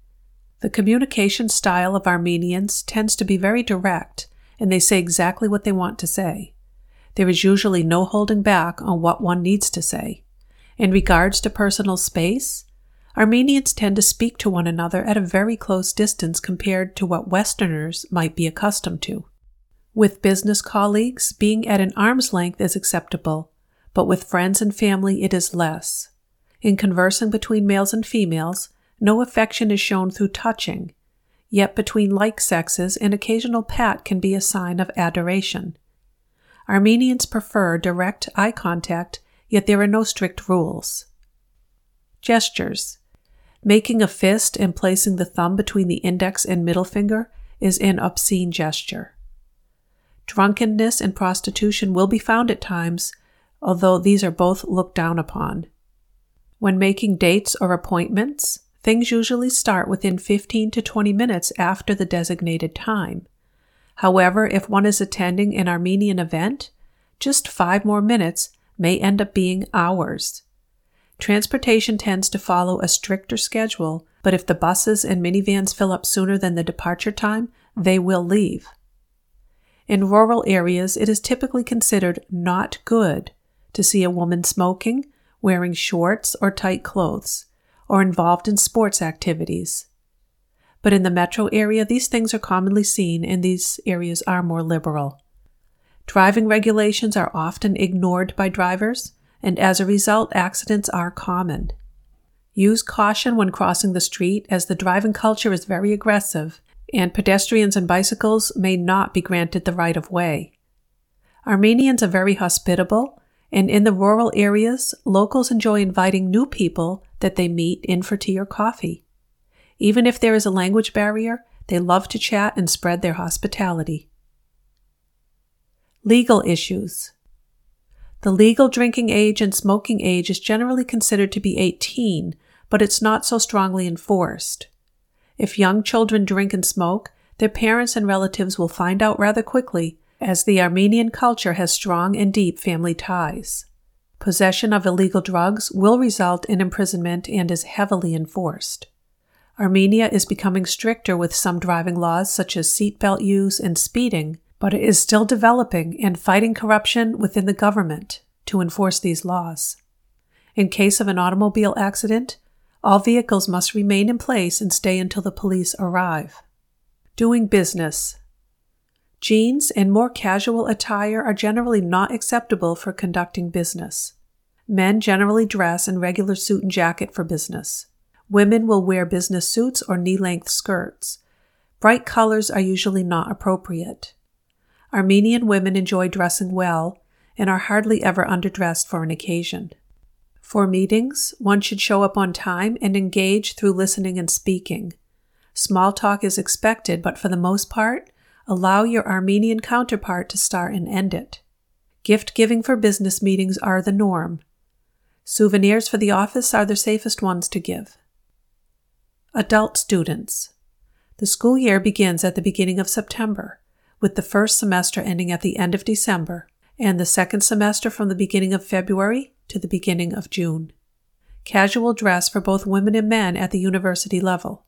The communication style of Armenians tends to be very direct, and they say exactly what they want to say. There is usually no holding back on what one needs to say. In regards to personal space, Armenians tend to speak to one another at a very close distance compared to what Westerners might be accustomed to. With business colleagues, being at an arm's length is acceptable, but with friends and family it is less. In conversing between males and females, no affection is shown through touching, yet between like sexes, an occasional pat can be a sign of adoration. Armenians prefer direct eye contact, yet there are no strict rules. Gestures. Making a fist and placing the thumb between the index and middle finger is an obscene gesture. Drunkenness and prostitution will be found at times, although these are both looked down upon. When making dates or appointments, things usually start within 15 to 20 minutes after the designated time. However, if one is attending an Armenian event, just five more minutes may end up being hours. Transportation tends to follow a stricter schedule, but if the buses and minivans fill up sooner than the departure time, they will leave. In rural areas, it is typically considered not good to see a woman smoking, wearing shorts or tight clothes, or involved in sports activities but in the metro area, these things are commonly seen and these areas are more liberal. Driving regulations are often ignored by drivers, and as a result, accidents are common. Use caution when crossing the street as the driving culture is very aggressive, and pedestrians and bicycles may not be granted the right of way. Armenians are very hospitable, and in the rural areas, locals enjoy inviting new people that they meet in for tea or coffee. Even if there is a language barrier, they love to chat and spread their hospitality. Legal issues. The legal drinking age and smoking age is generally considered to be 18, but it's not so strongly enforced. If young children drink and smoke, their parents and relatives will find out rather quickly, as the Armenian culture has strong and deep family ties. Possession of illegal drugs will result in imprisonment and is heavily enforced. Armenia is becoming stricter with some driving laws such as seatbelt use and speeding, but it is still developing and fighting corruption within the government to enforce these laws. In case of an automobile accident, all vehicles must remain in place and stay until the police arrive. Doing business. Jeans and more casual attire are generally not acceptable for conducting business. Men generally dress in regular suit and jacket for business. Women will wear business suits or knee length skirts. Bright colors are usually not appropriate. Armenian women enjoy dressing well and are hardly ever underdressed for an occasion. For meetings, one should show up on time and engage through listening and speaking. Small talk is expected, but for the most part, allow your Armenian counterpart to start and end it. Gift giving for business meetings are the norm. Souvenirs for the office are the safest ones to give. Adult students. The school year begins at the beginning of September, with the first semester ending at the end of December, and the second semester from the beginning of February to the beginning of June. Casual dress for both women and men at the university level.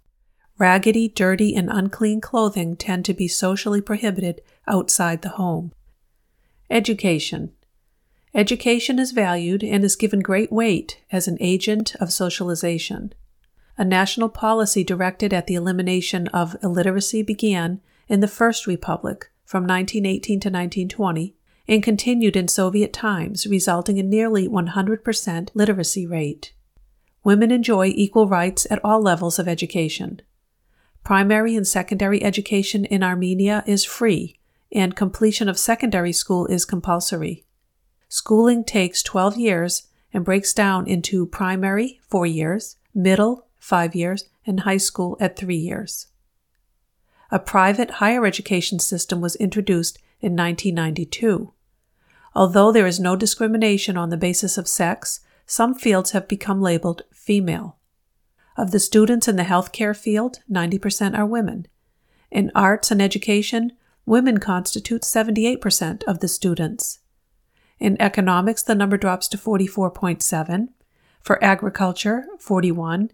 Raggedy, dirty, and unclean clothing tend to be socially prohibited outside the home. Education. Education is valued and is given great weight as an agent of socialization. A national policy directed at the elimination of illiteracy began in the First Republic from 1918 to 1920 and continued in Soviet times, resulting in nearly 100% literacy rate. Women enjoy equal rights at all levels of education. Primary and secondary education in Armenia is free, and completion of secondary school is compulsory. Schooling takes 12 years and breaks down into primary, 4 years, middle, 5 years, and high school at 3 years. A private higher education system was introduced in 1992. Although there is no discrimination on the basis of sex, some fields have become labeled female. Of the students in the healthcare field, 90% are women. In arts and education, women constitute 78% of the students. In economics, the number drops to 44.7, for agriculture, 41,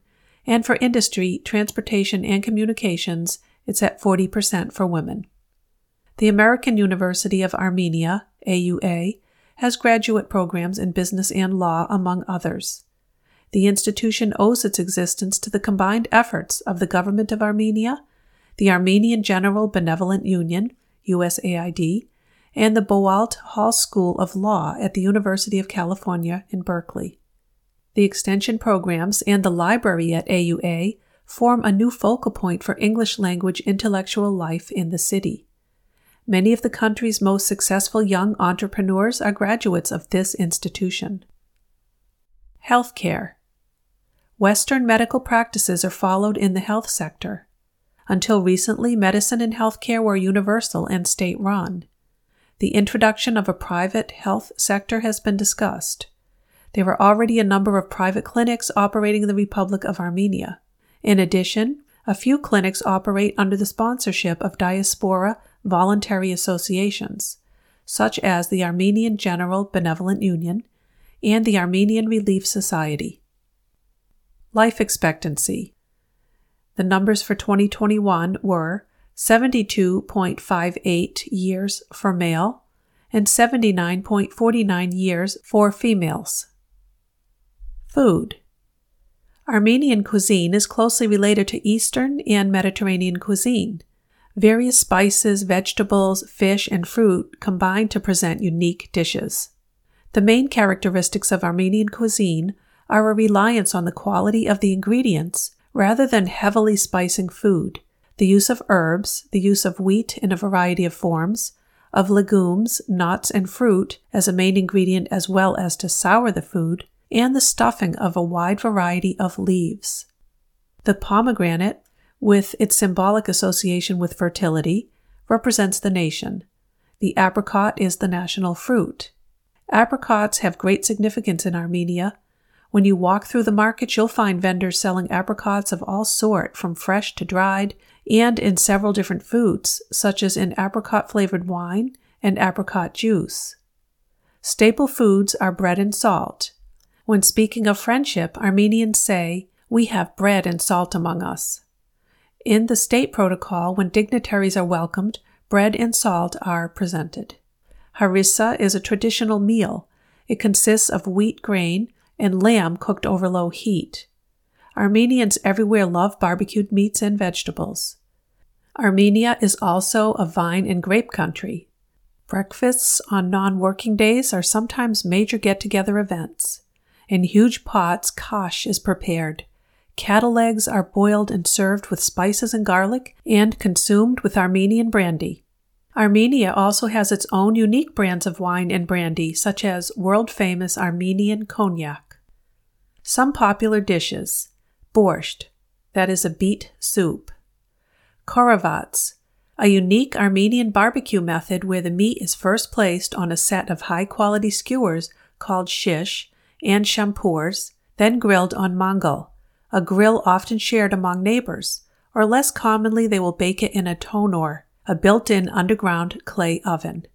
and for industry, transportation, and communications, it's at 40% for women. The American University of Armenia, AUA, has graduate programs in business and law, among others. The institution owes its existence to the combined efforts of the Government of Armenia, the Armenian General Benevolent Union, USAID, and the Boalt Hall School of Law at the University of California in Berkeley. The extension programs and the library at AUA form a new focal point for English language intellectual life in the city. Many of the country's most successful young entrepreneurs are graduates of this institution. Healthcare. Western medical practices are followed in the health sector. Until recently, medicine and healthcare were universal and state run. The introduction of a private health sector has been discussed. There are already a number of private clinics operating in the Republic of Armenia. In addition, a few clinics operate under the sponsorship of diaspora voluntary associations, such as the Armenian General Benevolent Union and the Armenian Relief Society. Life expectancy. The numbers for 2021 were 72.58 years for male and 79.49 years for females. Food. Armenian cuisine is closely related to Eastern and Mediterranean cuisine. Various spices, vegetables, fish, and fruit combine to present unique dishes. The main characteristics of Armenian cuisine are a reliance on the quality of the ingredients rather than heavily spicing food, the use of herbs, the use of wheat in a variety of forms, of legumes, nuts, and fruit as a main ingredient as well as to sour the food, and the stuffing of a wide variety of leaves. The pomegranate, with its symbolic association with fertility, represents the nation. The apricot is the national fruit. Apricots have great significance in Armenia. When you walk through the market, you'll find vendors selling apricots of all sort, from fresh to dried, and in several different foods, such as in apricot flavored wine and apricot juice. Staple foods are bread and salt. When speaking of friendship, Armenians say, We have bread and salt among us. In the state protocol, when dignitaries are welcomed, bread and salt are presented. Harissa is a traditional meal. It consists of wheat grain and lamb cooked over low heat. Armenians everywhere love barbecued meats and vegetables. Armenia is also a vine and grape country. Breakfasts on non working days are sometimes major get together events. In huge pots, khash is prepared. Cattle legs are boiled and served with spices and garlic and consumed with Armenian brandy. Armenia also has its own unique brands of wine and brandy, such as world famous Armenian cognac. Some popular dishes borscht, that is a beet soup, khorovats, a unique Armenian barbecue method where the meat is first placed on a set of high quality skewers called shish and shampurs, then grilled on mangal, a grill often shared among neighbors, or less commonly they will bake it in a tonor, a built in underground clay oven.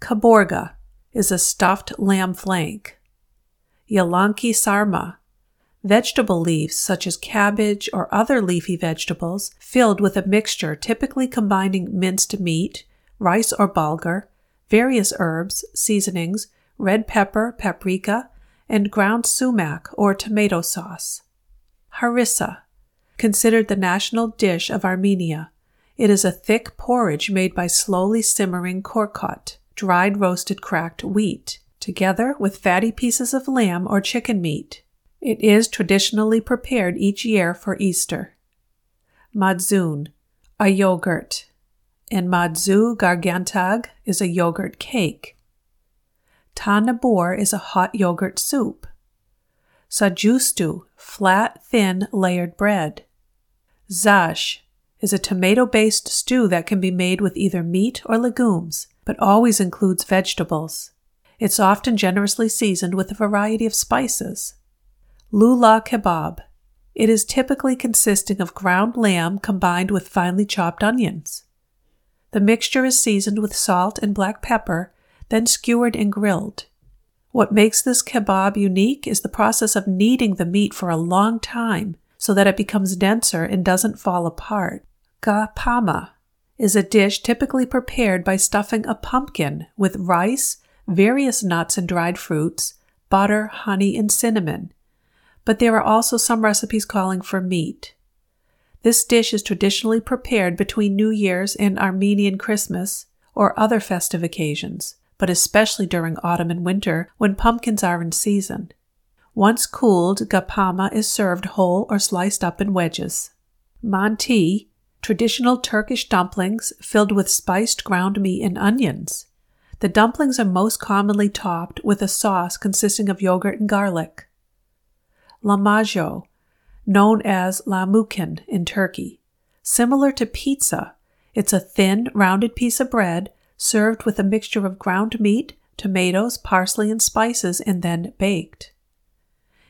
Kaburga is a stuffed lamb flank. Yalanki sarma, vegetable leaves such as cabbage or other leafy vegetables filled with a mixture typically combining minced meat, rice or bulgur, various herbs, seasonings, red pepper, paprika, and ground sumac or tomato sauce. Harissa, considered the national dish of Armenia. It is a thick porridge made by slowly simmering korkot, dried roasted cracked wheat, together with fatty pieces of lamb or chicken meat. It is traditionally prepared each year for Easter. Madzun, a yogurt, and madzu gargantag is a yogurt cake. Tanabor is a hot yogurt soup. Sajustu, flat, thin, layered bread. Zash is a tomato based stew that can be made with either meat or legumes, but always includes vegetables. It's often generously seasoned with a variety of spices. Lula kebab. It is typically consisting of ground lamb combined with finely chopped onions. The mixture is seasoned with salt and black pepper, then skewered and grilled. What makes this kebab unique is the process of kneading the meat for a long time so that it becomes denser and doesn't fall apart. Gapama is a dish typically prepared by stuffing a pumpkin with rice, various nuts and dried fruits, butter, honey, and cinnamon but there are also some recipes calling for meat. This dish is traditionally prepared between New Year's and Armenian Christmas or other festive occasions, but especially during autumn and winter when pumpkins are in season. Once cooled, gapama is served whole or sliced up in wedges. Manti, traditional Turkish dumplings filled with spiced ground meat and onions. The dumplings are most commonly topped with a sauce consisting of yogurt and garlic. Lahmacun, known as lamukin in Turkey. Similar to pizza, it's a thin, rounded piece of bread served with a mixture of ground meat, tomatoes, parsley, and spices, and then baked.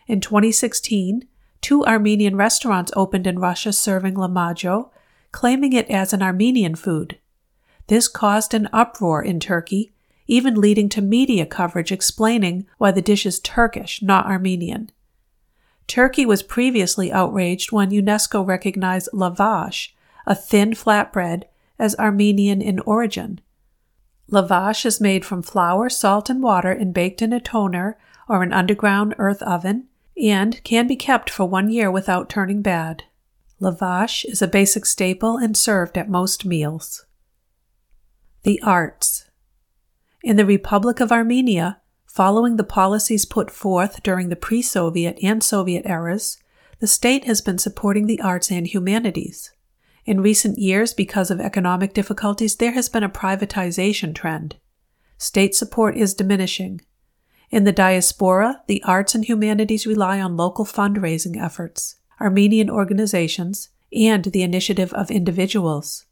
In 2016, two Armenian restaurants opened in Russia serving lahmacun, claiming it as an Armenian food. This caused an uproar in Turkey, even leading to media coverage explaining why the dish is Turkish, not Armenian. Turkey was previously outraged when UNESCO recognized lavash, a thin flatbread, as Armenian in origin. Lavash is made from flour, salt, and water and baked in a toner or an underground earth oven and can be kept for one year without turning bad. Lavash is a basic staple and served at most meals. The Arts In the Republic of Armenia, Following the policies put forth during the pre Soviet and Soviet eras, the state has been supporting the arts and humanities. In recent years, because of economic difficulties, there has been a privatization trend. State support is diminishing. In the diaspora, the arts and humanities rely on local fundraising efforts, Armenian organizations, and the initiative of individuals.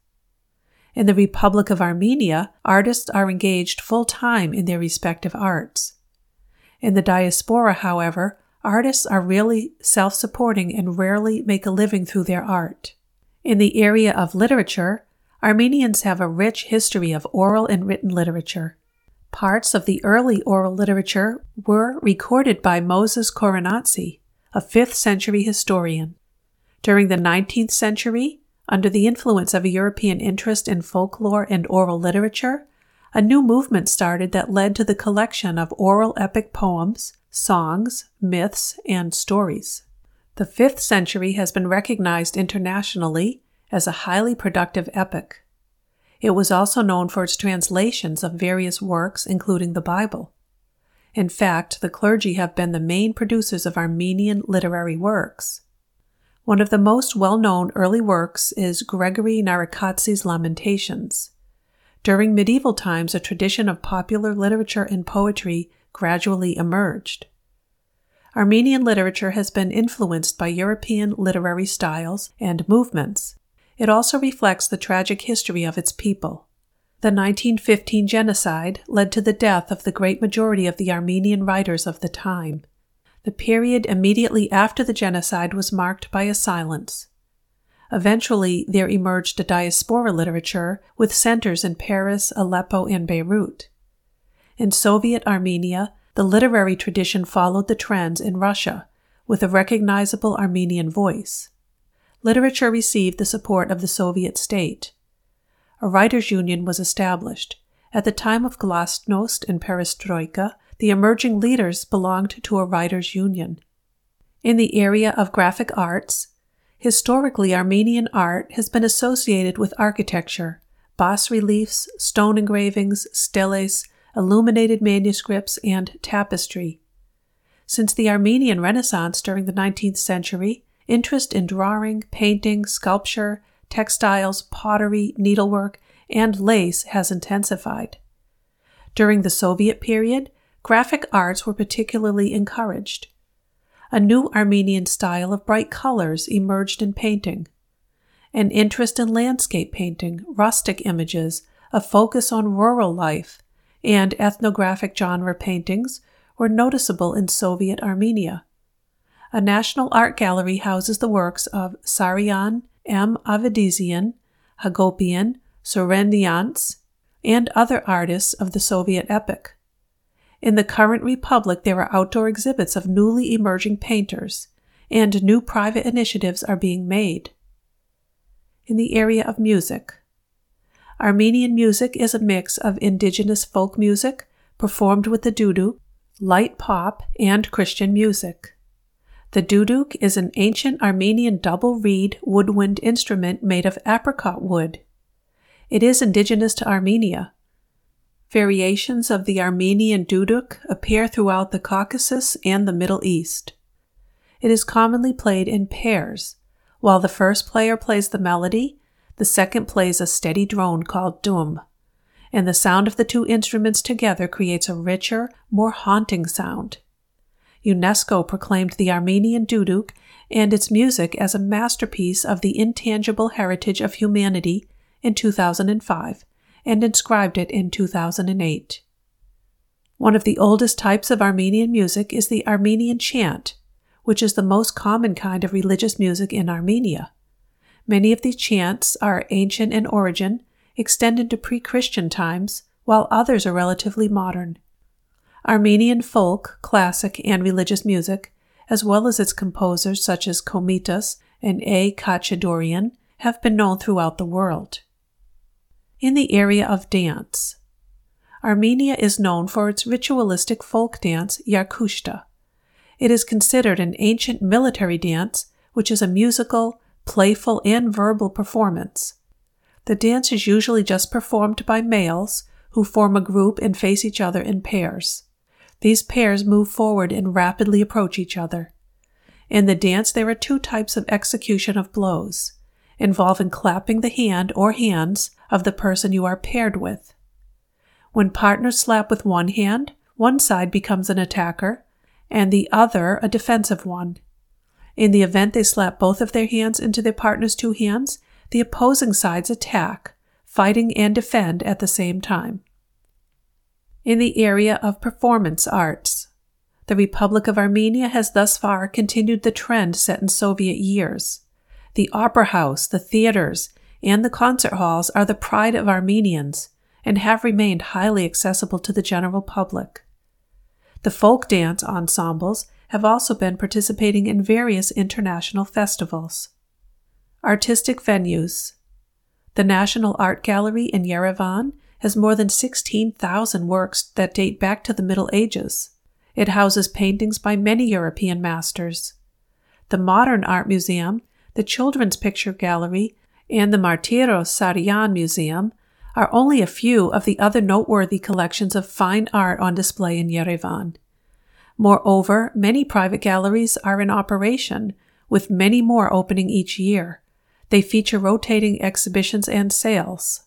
In the Republic of Armenia, artists are engaged full time in their respective arts. In the diaspora, however, artists are really self supporting and rarely make a living through their art. In the area of literature, Armenians have a rich history of oral and written literature. Parts of the early oral literature were recorded by Moses Khorenatsi, a 5th century historian. During the 19th century, under the influence of a European interest in folklore and oral literature, a new movement started that led to the collection of oral epic poems, songs, myths, and stories. The 5th century has been recognized internationally as a highly productive epoch. It was also known for its translations of various works, including the Bible. In fact, the clergy have been the main producers of Armenian literary works. One of the most well known early works is Gregory Narekatsi's Lamentations. During medieval times, a tradition of popular literature and poetry gradually emerged. Armenian literature has been influenced by European literary styles and movements. It also reflects the tragic history of its people. The 1915 genocide led to the death of the great majority of the Armenian writers of the time. The period immediately after the genocide was marked by a silence. Eventually, there emerged a diaspora literature with centers in Paris, Aleppo, and Beirut. In Soviet Armenia, the literary tradition followed the trends in Russia, with a recognizable Armenian voice. Literature received the support of the Soviet state a writers' union was established. At the time of glasnost and perestroika, the emerging leaders belonged to a writers' union. In the area of graphic arts, historically Armenian art has been associated with architecture, bas reliefs, stone engravings, steles, illuminated manuscripts, and tapestry. Since the Armenian Renaissance during the 19th century, interest in drawing, painting, sculpture, textiles, pottery, needlework, and lace has intensified. During the Soviet period, graphic arts were particularly encouraged. A new Armenian style of bright colors emerged in painting. An interest in landscape painting, rustic images, a focus on rural life, and ethnographic genre paintings were noticeable in Soviet Armenia. A national art gallery houses the works of Sarian M. Avedisian, Hagopian, Sorendiants, and other artists of the Soviet epoch. In the current republic, there are outdoor exhibits of newly emerging painters, and new private initiatives are being made. In the area of music, Armenian music is a mix of indigenous folk music performed with the duduk, light pop, and Christian music. The duduk is an ancient Armenian double reed woodwind instrument made of apricot wood. It is indigenous to Armenia. Variations of the Armenian duduk appear throughout the Caucasus and the Middle East. It is commonly played in pairs. While the first player plays the melody, the second plays a steady drone called dum, and the sound of the two instruments together creates a richer, more haunting sound. UNESCO proclaimed the Armenian duduk and its music as a masterpiece of the intangible heritage of humanity in 2005 and inscribed it in 2008. One of the oldest types of Armenian music is the Armenian chant, which is the most common kind of religious music in Armenia. Many of these chants are ancient in origin, extended to pre Christian times, while others are relatively modern. Armenian folk, classic, and religious music, as well as its composers such as Komitas and A. Khachaturian, have been known throughout the world. In the area of dance, Armenia is known for its ritualistic folk dance, Yarkushta. It is considered an ancient military dance, which is a musical, playful, and verbal performance. The dance is usually just performed by males who form a group and face each other in pairs. These pairs move forward and rapidly approach each other. In the dance, there are two types of execution of blows, involving clapping the hand or hands of the person you are paired with. When partners slap with one hand, one side becomes an attacker and the other a defensive one. In the event they slap both of their hands into their partner's two hands, the opposing sides attack, fighting and defend at the same time in the area of performance arts. The Republic of Armenia has thus far continued the trend set in Soviet years. The opera house, the theaters, and the concert halls are the pride of Armenians and have remained highly accessible to the general public. The folk dance ensembles have also been participating in various international festivals. Artistic venues The National Art Gallery in Yerevan has more than 16,000 works that date back to the Middle Ages. It houses paintings by many European masters. The Modern Art Museum, the Children's Picture Gallery, and the Martiros Sarian Museum are only a few of the other noteworthy collections of fine art on display in Yerevan. Moreover, many private galleries are in operation, with many more opening each year. They feature rotating exhibitions and sales.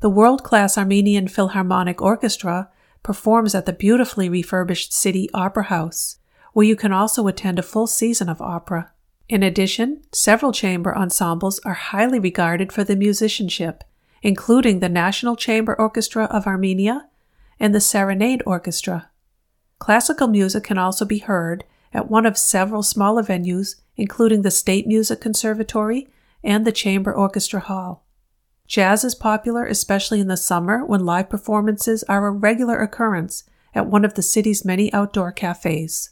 The world class Armenian Philharmonic Orchestra performs at the beautifully refurbished City Opera House, where you can also attend a full season of opera. In addition, several chamber ensembles are highly regarded for their musicianship, including the National Chamber Orchestra of Armenia and the Serenade Orchestra. Classical music can also be heard at one of several smaller venues, including the State Music Conservatory and the Chamber Orchestra Hall. Jazz is popular, especially in the summer when live performances are a regular occurrence at one of the city's many outdoor cafes.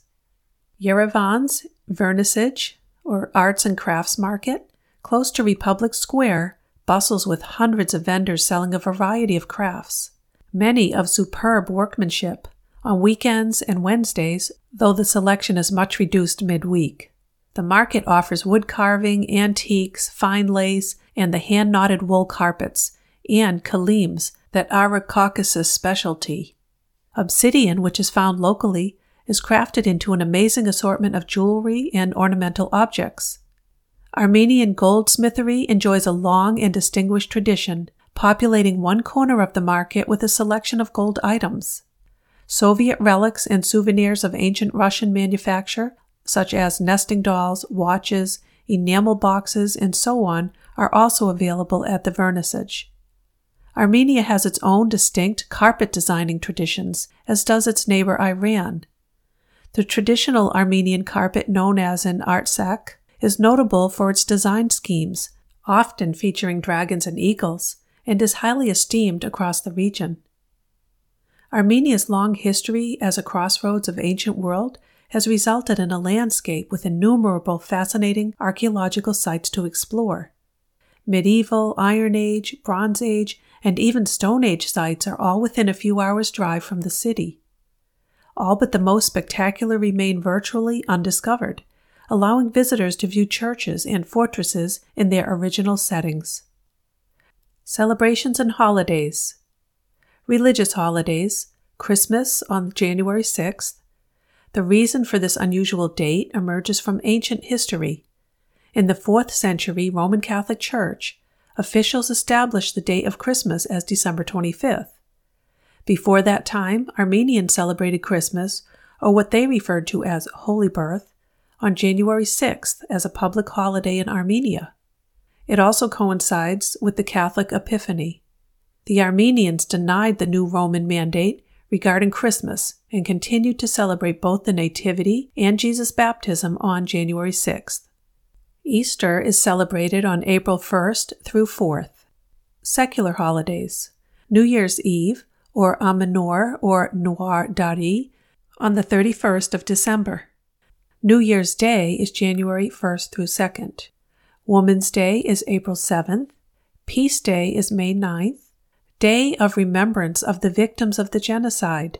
Yerevan's Vernissage, or Arts and Crafts Market, close to Republic Square, bustles with hundreds of vendors selling a variety of crafts, many of superb workmanship, on weekends and Wednesdays, though the selection is much reduced midweek. The market offers wood carving, antiques, fine lace, and the hand knotted wool carpets, and kilims that are a Caucasus specialty. Obsidian, which is found locally, is crafted into an amazing assortment of jewelry and ornamental objects. Armenian goldsmithery enjoys a long and distinguished tradition, populating one corner of the market with a selection of gold items. Soviet relics and souvenirs of ancient Russian manufacture, such as nesting dolls, watches, enamel boxes, and so on, are also available at the vernissage. Armenia has its own distinct carpet designing traditions, as does its neighbor Iran. The traditional Armenian carpet known as an artsak is notable for its design schemes, often featuring dragons and eagles, and is highly esteemed across the region. Armenia's long history as a crossroads of ancient world has resulted in a landscape with innumerable fascinating archaeological sites to explore. Medieval, Iron Age, Bronze Age, and even Stone Age sites are all within a few hours' drive from the city. All but the most spectacular remain virtually undiscovered, allowing visitors to view churches and fortresses in their original settings. Celebrations and holidays. Religious holidays, Christmas on January 6th. The reason for this unusual date emerges from ancient history. In the 4th century Roman Catholic Church, officials established the date of Christmas as December 25th. Before that time, Armenians celebrated Christmas, or what they referred to as Holy Birth, on January 6th as a public holiday in Armenia. It also coincides with the Catholic Epiphany. The Armenians denied the new Roman mandate regarding Christmas and continued to celebrate both the Nativity and Jesus' baptism on January 6th. Easter is celebrated on April 1st through 4th. Secular holidays New Year's Eve, or Amanor or Nor Tari, on the 31st of December. New Year's Day is January 1st through 2nd. Woman's Day is April 7th. Peace Day is May 9th. Day of Remembrance of the Victims of the Genocide,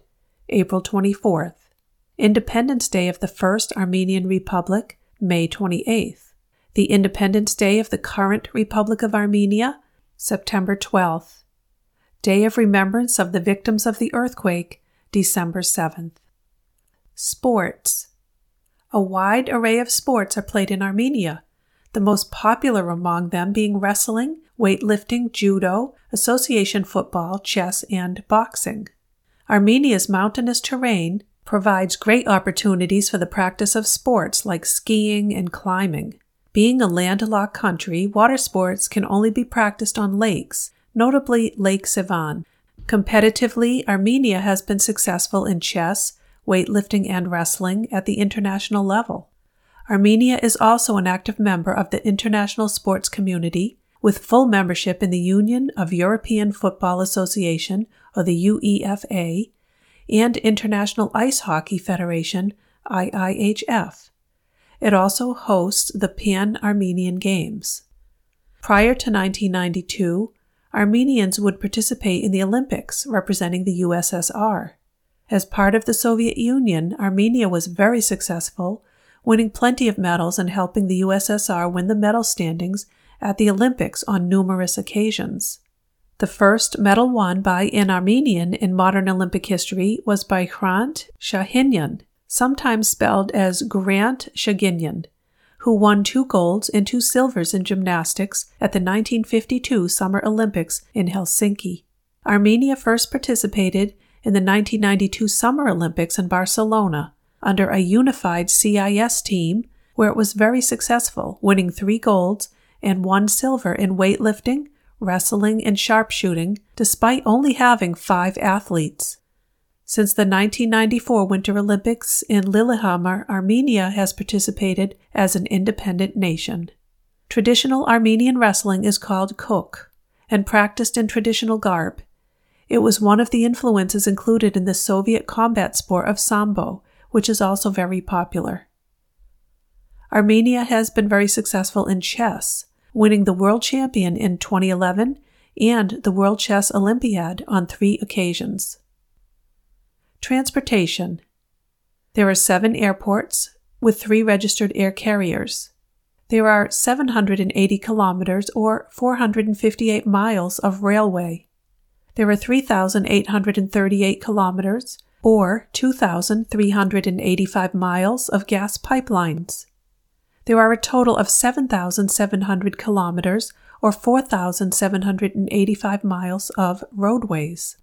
April 24th. Independence Day of the First Armenian Republic, May 28th the Independence Day of the current Republic of Armenia, September 12th. Day of Remembrance of the Victims of the Earthquake, December 7th. Sports. A wide array of sports are played in Armenia, the most popular among them being wrestling, weightlifting, judo, association football, chess, and boxing. Armenia's mountainous terrain provides great opportunities for the practice of sports like skiing and climbing. Being a landlocked country, water sports can only be practiced on lakes, notably Lake Sevan. Competitively, Armenia has been successful in chess, weightlifting, and wrestling at the international level. Armenia is also an active member of the international sports community, with full membership in the Union of European Football Association, or the UEFA, and International Ice Hockey Federation, IIHF. It also hosts the Pan Armenian Games. Prior to 1992, Armenians would participate in the Olympics representing the USSR. As part of the Soviet Union, Armenia was very successful, winning plenty of medals and helping the USSR win the medal standings at the Olympics on numerous occasions. The first medal won by an Armenian in modern Olympic history was by Grant Shahinyan, sometimes spelled as Grant Shaginyan, who won two golds and two silvers in gymnastics at the 1952 Summer Olympics in Helsinki. Armenia first participated in the 1992 Summer Olympics in Barcelona under a unified CIS team where it was very successful, winning three golds and one silver in weightlifting, wrestling, and sharpshooting, despite only having five athletes. Since the 1994 Winter Olympics in Lillehammer, Armenia has participated as an independent nation. Traditional Armenian wrestling is called kok and practiced in traditional garb. It was one of the influences included in the Soviet combat sport of sambo, which is also very popular. Armenia has been very successful in chess, winning the world champion in 2011 and the World Chess Olympiad on three occasions. Transportation There are seven airports with three registered air carriers. There are 780 kilometers or 458 miles of railway. There are 3,838 kilometers or 2,385 miles of gas pipelines. There are a total of 7,700 kilometers or 4,785 miles of roadways.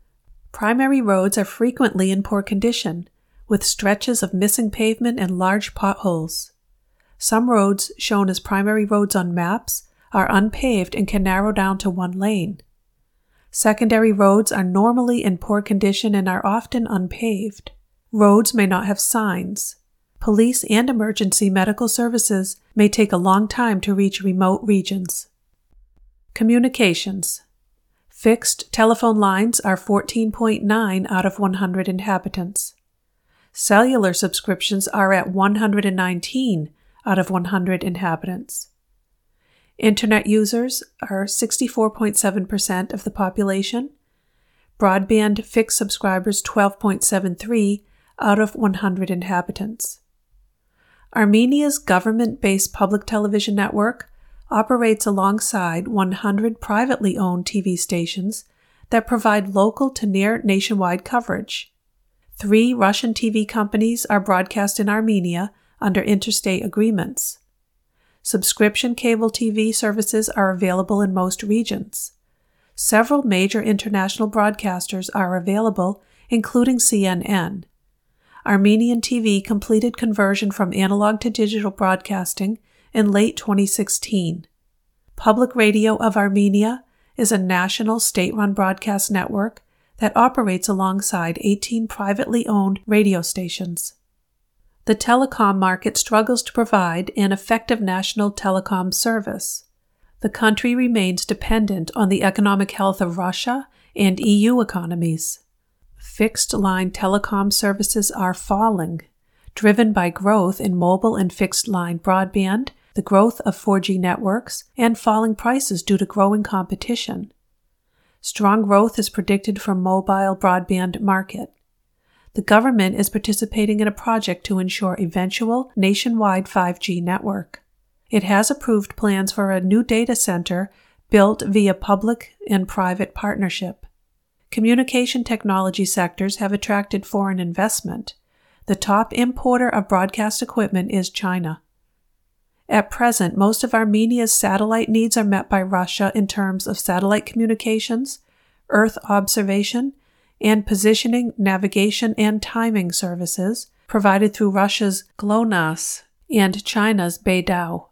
Primary roads are frequently in poor condition, with stretches of missing pavement and large potholes. Some roads shown as primary roads on maps are unpaved and can narrow down to one lane. Secondary roads are normally in poor condition and are often unpaved. Roads may not have signs. Police and emergency medical services may take a long time to reach remote regions. Communications Fixed telephone lines are 14.9 out of 100 inhabitants. Cellular subscriptions are at 119 out of 100 inhabitants. Internet users are 64.7% of the population. Broadband fixed subscribers 12.73 out of 100 inhabitants. Armenia's government based public television network operates alongside 100 privately owned TV stations that provide local to near nationwide coverage. Three Russian TV companies are broadcast in Armenia under interstate agreements. Subscription cable TV services are available in most regions. Several major international broadcasters are available, including CNN. Armenian TV completed conversion from analog to digital broadcasting in late 2016. Public Radio of Armenia is a national state run broadcast network that operates alongside 18 privately owned radio stations. The telecom market struggles to provide an effective national telecom service. The country remains dependent on the economic health of Russia and EU economies. Fixed line telecom services are falling, driven by growth in mobile and fixed line broadband the growth of 4G networks, and falling prices due to growing competition. Strong growth is predicted for mobile broadband market. The government is participating in a project to ensure eventual nationwide 5G network. It has approved plans for a new data center built via public and private partnership. Communication technology sectors have attracted foreign investment. The top importer of broadcast equipment is China. At present, most of Armenia's satellite needs are met by Russia in terms of satellite communications, Earth observation, and positioning, navigation, and timing services provided through Russia's GLONASS and China's Beidou.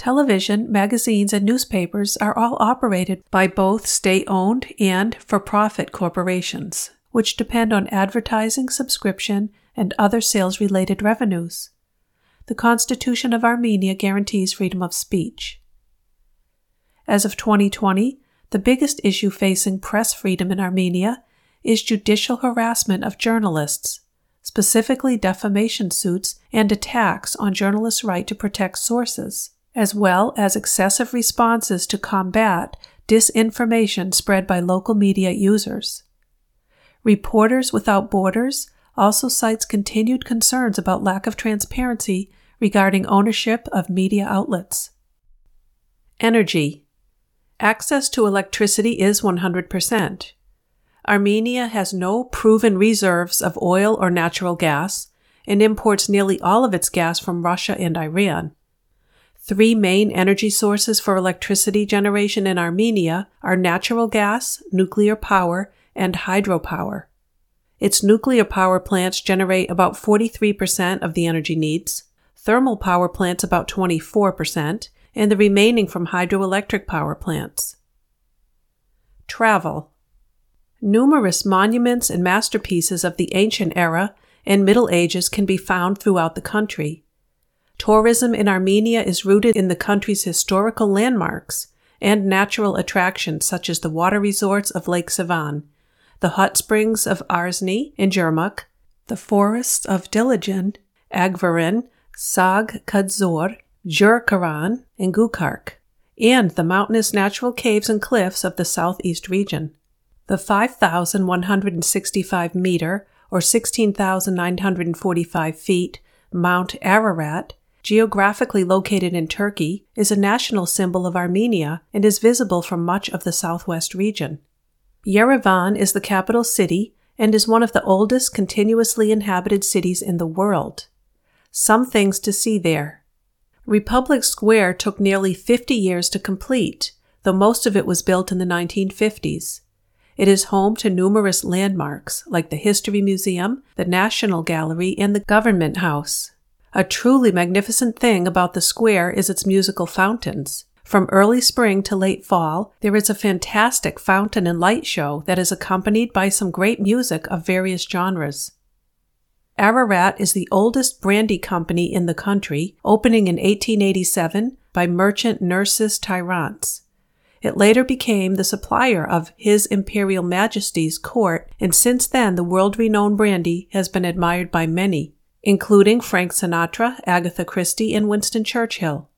Television, magazines, and newspapers are all operated by both state owned and for profit corporations, which depend on advertising, subscription, and other sales related revenues the Constitution of Armenia guarantees freedom of speech. As of 2020, the biggest issue facing press freedom in Armenia is judicial harassment of journalists, specifically defamation suits and attacks on journalists' right to protect sources, as well as excessive responses to combat disinformation spread by local media users. Reporters Without Borders also cites continued concerns about lack of transparency regarding ownership of media outlets. Energy. Access to electricity is 100%. Armenia has no proven reserves of oil or natural gas and imports nearly all of its gas from Russia and Iran. Three main energy sources for electricity generation in Armenia are natural gas, nuclear power, and hydropower. Its nuclear power plants generate about 43% of the energy needs, thermal power plants about 24%, and the remaining from hydroelectric power plants. Travel. Numerous monuments and masterpieces of the ancient era and Middle Ages can be found throughout the country. Tourism in Armenia is rooted in the country's historical landmarks and natural attractions such as the water resorts of Lake Sevan, the hot springs of Arzni in Jermuk, the forests of Dilijan, Aghveran, Sag Kadzor, Jurkaran, and Gukark, and the mountainous natural caves and cliffs of the southeast region. The 5,165 meter or 16,945 feet Mount Ararat, geographically located in Turkey, is a national symbol of Armenia and is visible from much of the southwest region. Yerevan is the capital city and is one of the oldest continuously inhabited cities in the world. Some things to see there. Republic Square took nearly 50 years to complete, though most of it was built in the 1950s. It is home to numerous landmarks like the History Museum, the National Gallery, and the Government House. A truly magnificent thing about the square is its musical fountains. From early spring to late fall, there is a fantastic fountain and light show that is accompanied by some great music of various genres. Ararat is the oldest brandy company in the country, opening in 1887 by merchant Nerses Tairyants. It later became the supplier of His Imperial Majesty's court, and since then the world renowned brandy has been admired by many, including Frank Sinatra, Agatha Christie, and Winston Churchill.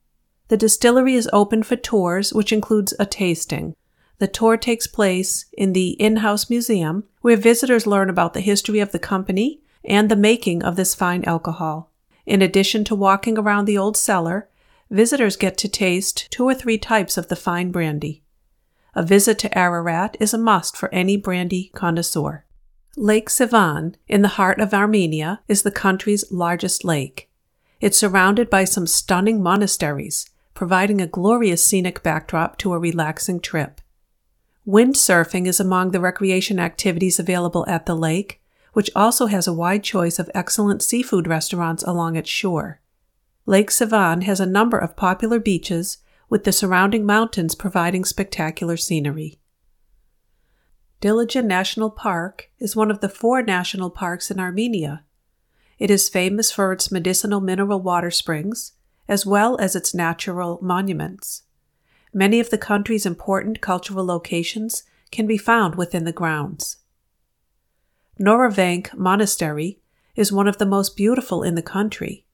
The distillery is open for tours, which includes a tasting. The tour takes place in the in house museum, where visitors learn about the history of the company and the making of this fine alcohol. In addition to walking around the old cellar, visitors get to taste two or three types of the fine brandy. A visit to Ararat is a must for any brandy connoisseur. Lake Sevan, in the heart of Armenia, is the country's largest lake. It's surrounded by some stunning monasteries, providing a glorious scenic backdrop to a relaxing trip. Windsurfing is among the recreation activities available at the lake, which also has a wide choice of excellent seafood restaurants along its shore. Lake Sevan has a number of popular beaches, with the surrounding mountains providing spectacular scenery. Dilijan National Park is one of the four national parks in Armenia. It is famous for its medicinal mineral water springs, as well as its natural monuments. Many of the country's important cultural locations can be found within the grounds. Noravank Monastery is one of the most beautiful in the country.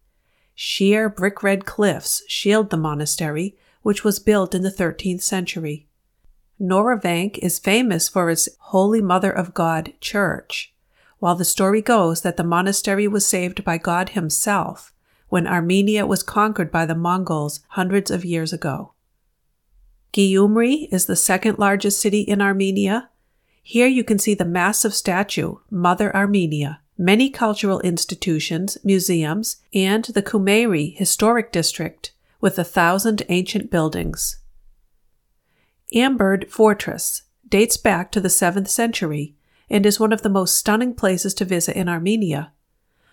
Sheer brick red cliffs shield the monastery, which was built in the 13th century. Noravank is famous for its Holy Mother of God church, while the story goes that the monastery was saved by God Himself when Armenia was conquered by the Mongols hundreds of years ago. Gyumri is the second largest city in Armenia. Here you can see the massive statue, Mother Armenia, many cultural institutions, museums, and the Kumayri Historic District with a thousand ancient buildings. Amberd Fortress dates back to the 7th century and is one of the most stunning places to visit in Armenia.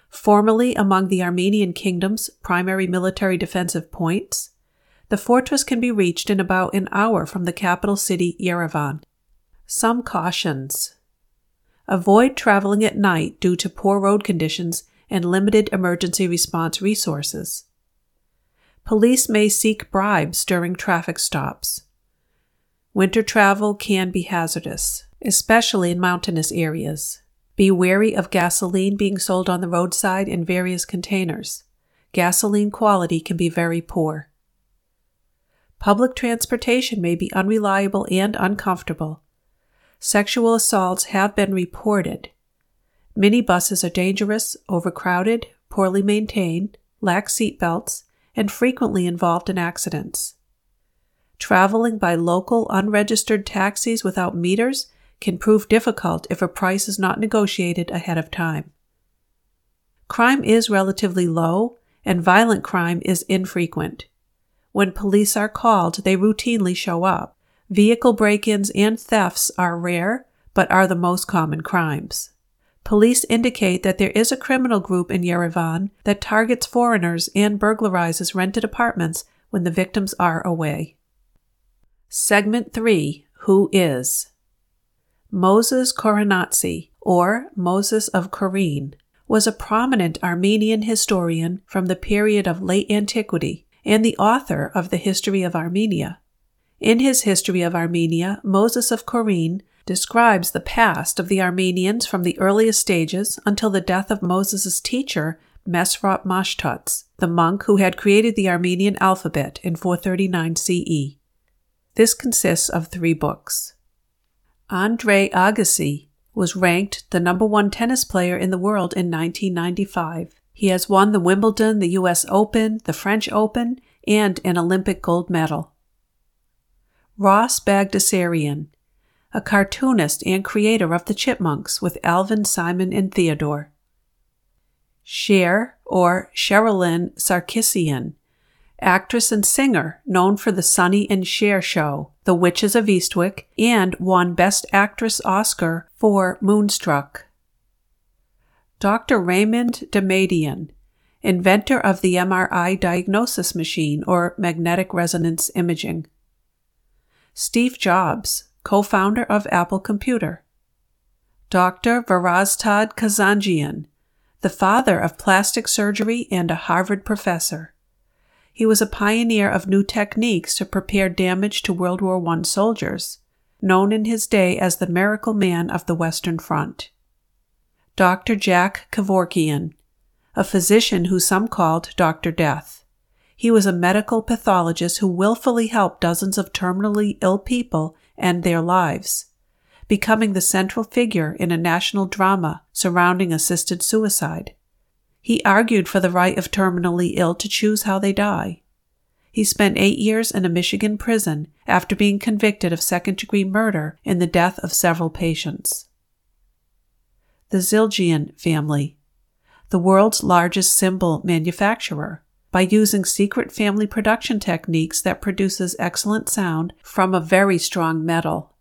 Formerly among the Armenian kingdom's primary military defensive points, the fortress can be reached in about an hour from the capital city, Yerevan. Some cautions. Avoid traveling at night due to poor road conditions and limited emergency response resources. Police may seek bribes during traffic stops. Winter travel can be hazardous, especially in mountainous areas. Be wary of gasoline being sold on the roadside in various containers. Gasoline quality can be very poor. Public transportation may be unreliable and uncomfortable, Sexual assaults have been reported. Minibuses are dangerous, overcrowded, poorly maintained, lack seat belts, and frequently involved in accidents. Traveling by local unregistered taxis without meters can prove difficult if a price is not negotiated ahead of time. Crime is relatively low, and violent crime is infrequent. When police are called, they routinely show up. Vehicle break ins and thefts are rare, but are the most common crimes. Police indicate that there is a criminal group in Yerevan that targets foreigners and burglarizes rented apartments when the victims are away. Segment 3 Who is? Moses Khorenatsi, or Moses of Khorene, was a prominent Armenian historian from the period of late antiquity and the author of the History of Armenia. In his History of Armenia, Moses of Khorene describes the past of the Armenians from the earliest stages until the death of Moses' teacher, Mesrop Mashtots, the monk who had created the Armenian alphabet in 439 CE. This consists of three books. Andre Agassi was ranked the number one tennis player in the world in 1995. He has won the Wimbledon, the US Open, the French Open, and an Olympic gold medal. Ross Bagdasarian a cartoonist and creator of the Chipmunks with Alvin, Simon, and Theodore. Cher, or Cherilyn Sarkisian, actress and singer known for The Sonny and Cher Show, The Witches of Eastwick, and won Best Actress Oscar for Moonstruck. Dr. Raymond Damadian, inventor of the MRI diagnosis machine or magnetic resonance imaging. Steve Jobs, co founder of Apple Computer. Dr. Varaztad Kazanjian, the father of plastic surgery and a Harvard professor. He was a pioneer of new techniques to prepare damage to World War I soldiers, known in his day as the Miracle Man of the Western Front. Dr. Jack Kevorkian, a physician who some called Dr. Death. He was a medical pathologist who willfully helped dozens of terminally ill people and their lives, becoming the central figure in a national drama surrounding assisted suicide. He argued for the right of terminally ill to choose how they die. He spent eight years in a Michigan prison after being convicted of second degree murder in the death of several patients. The Zildjian family, the world's largest cymbal manufacturer, by using secret family production techniques that produces excellent sound from a very strong metal.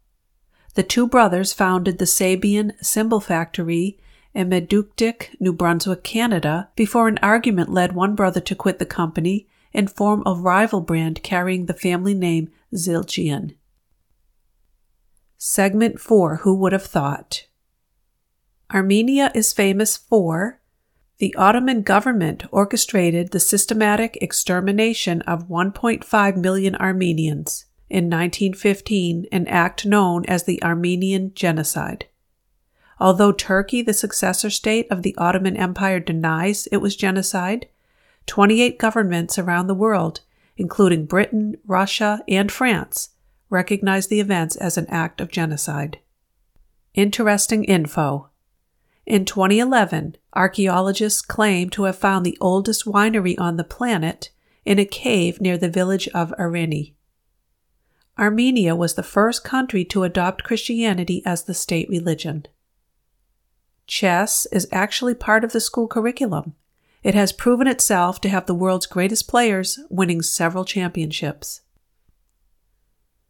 The two brothers founded the Sabian Cymbal Factory in Meductic, New Brunswick, Canada, before an argument led one brother to quit the company and form a rival brand carrying the family name Zildjian. Segment 4 Who Would Have Thought? Armenia is famous for the Ottoman government orchestrated the systematic extermination of 1.5 million Armenians in 1915, an act known as the Armenian Genocide. Although Turkey, the successor state of the Ottoman Empire, denies it was genocide, 28 governments around the world, including Britain, Russia, and France, recognize the events as an act of genocide. Interesting info. In 2011, archaeologists claim to have found the oldest winery on the planet in a cave near the village of Areni. Armenia was the first country to adopt Christianity as the state religion. Chess is actually part of the school curriculum. It has proven itself to have the world's greatest players winning several championships.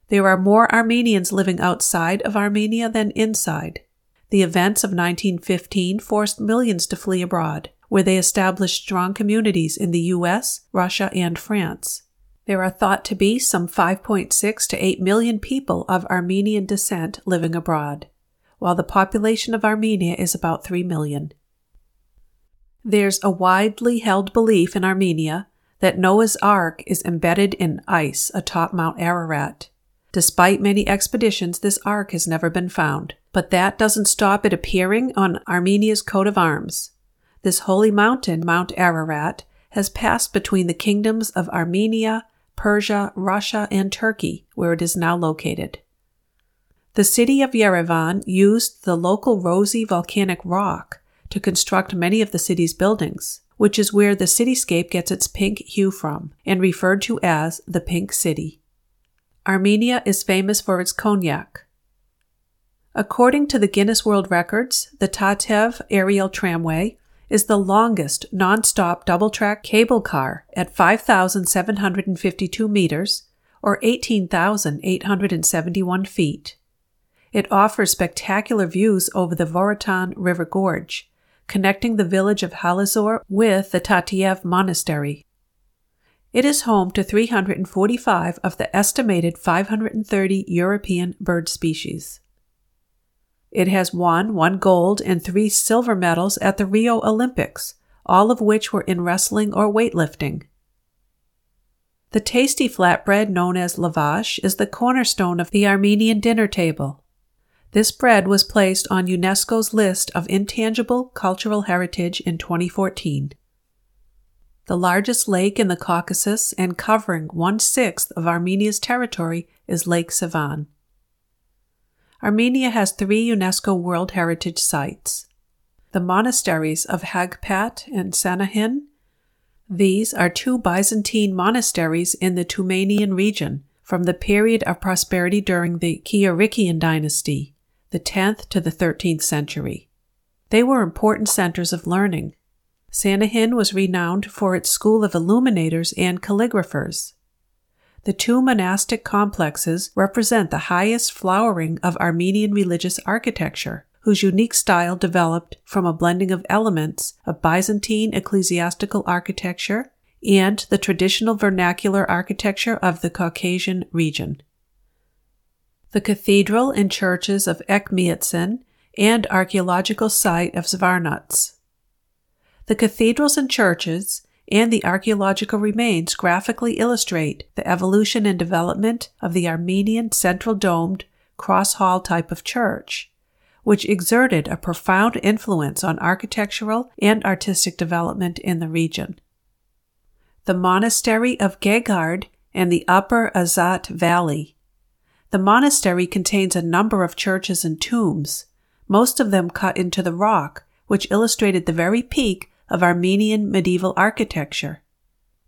There are more Armenians living outside of Armenia than inside. The events of 1915 forced millions to flee abroad, where they established strong communities in the US, Russia, and France. There are thought to be some 5.6 to 8 million people of Armenian descent living abroad, while the population of Armenia is about 3 million. There's a widely held belief in Armenia that Noah's Ark is embedded in ice atop Mount Ararat. Despite many expeditions, this ark has never been found but that doesn't stop it appearing on Armenia's coat of arms. This holy mountain, Mount Ararat, has passed between the kingdoms of Armenia, Persia, Russia, and Turkey, where it is now located. The city of Yerevan used the local rosy volcanic rock to construct many of the city's buildings, which is where the cityscape gets its pink hue from and referred to as the Pink City. Armenia is famous for its cognac. According to the Guinness World Records, the Tatev aerial tramway is the longest non-stop double-track cable car at 5,752 meters or 18,871 feet. It offers spectacular views over the Vorotan River Gorge, connecting the village of Halidzor with the Tatev Monastery. It is home to 345 of the estimated 530 European bird species. It has won one gold and three silver medals at the Rio Olympics, all of which were in wrestling or weightlifting. The tasty flatbread known as lavash is the cornerstone of the Armenian dinner table. This bread was placed on UNESCO's list of intangible cultural heritage in 2014 the largest lake in the Caucasus and covering one sixth of Armenia's territory is Lake Sevan. Armenia has three UNESCO World Heritage Sites the monasteries of Haghpat and Sanahin. These are two Byzantine monasteries in the Tumanian region from the period of prosperity during the Kiurikian dynasty, the 10th to the 13th century. They were important centers of learning Sanahin was renowned for its school of illuminators and calligraphers. The two monastic complexes represent the highest flowering of Armenian religious architecture, whose unique style developed from a blending of elements of Byzantine ecclesiastical architecture and the traditional vernacular architecture of the Caucasian region. The cathedral and churches of Echmiadzin and archaeological site of Zvartnots. The cathedrals and churches and the archaeological remains graphically illustrate the evolution and development of the Armenian central domed cross hall type of church, which exerted a profound influence on architectural and artistic development in the region. The monastery of Gegard and the upper Azat Valley. The monastery contains a number of churches and tombs, most of them cut into the rock, which illustrated the very peak of Armenian medieval architecture.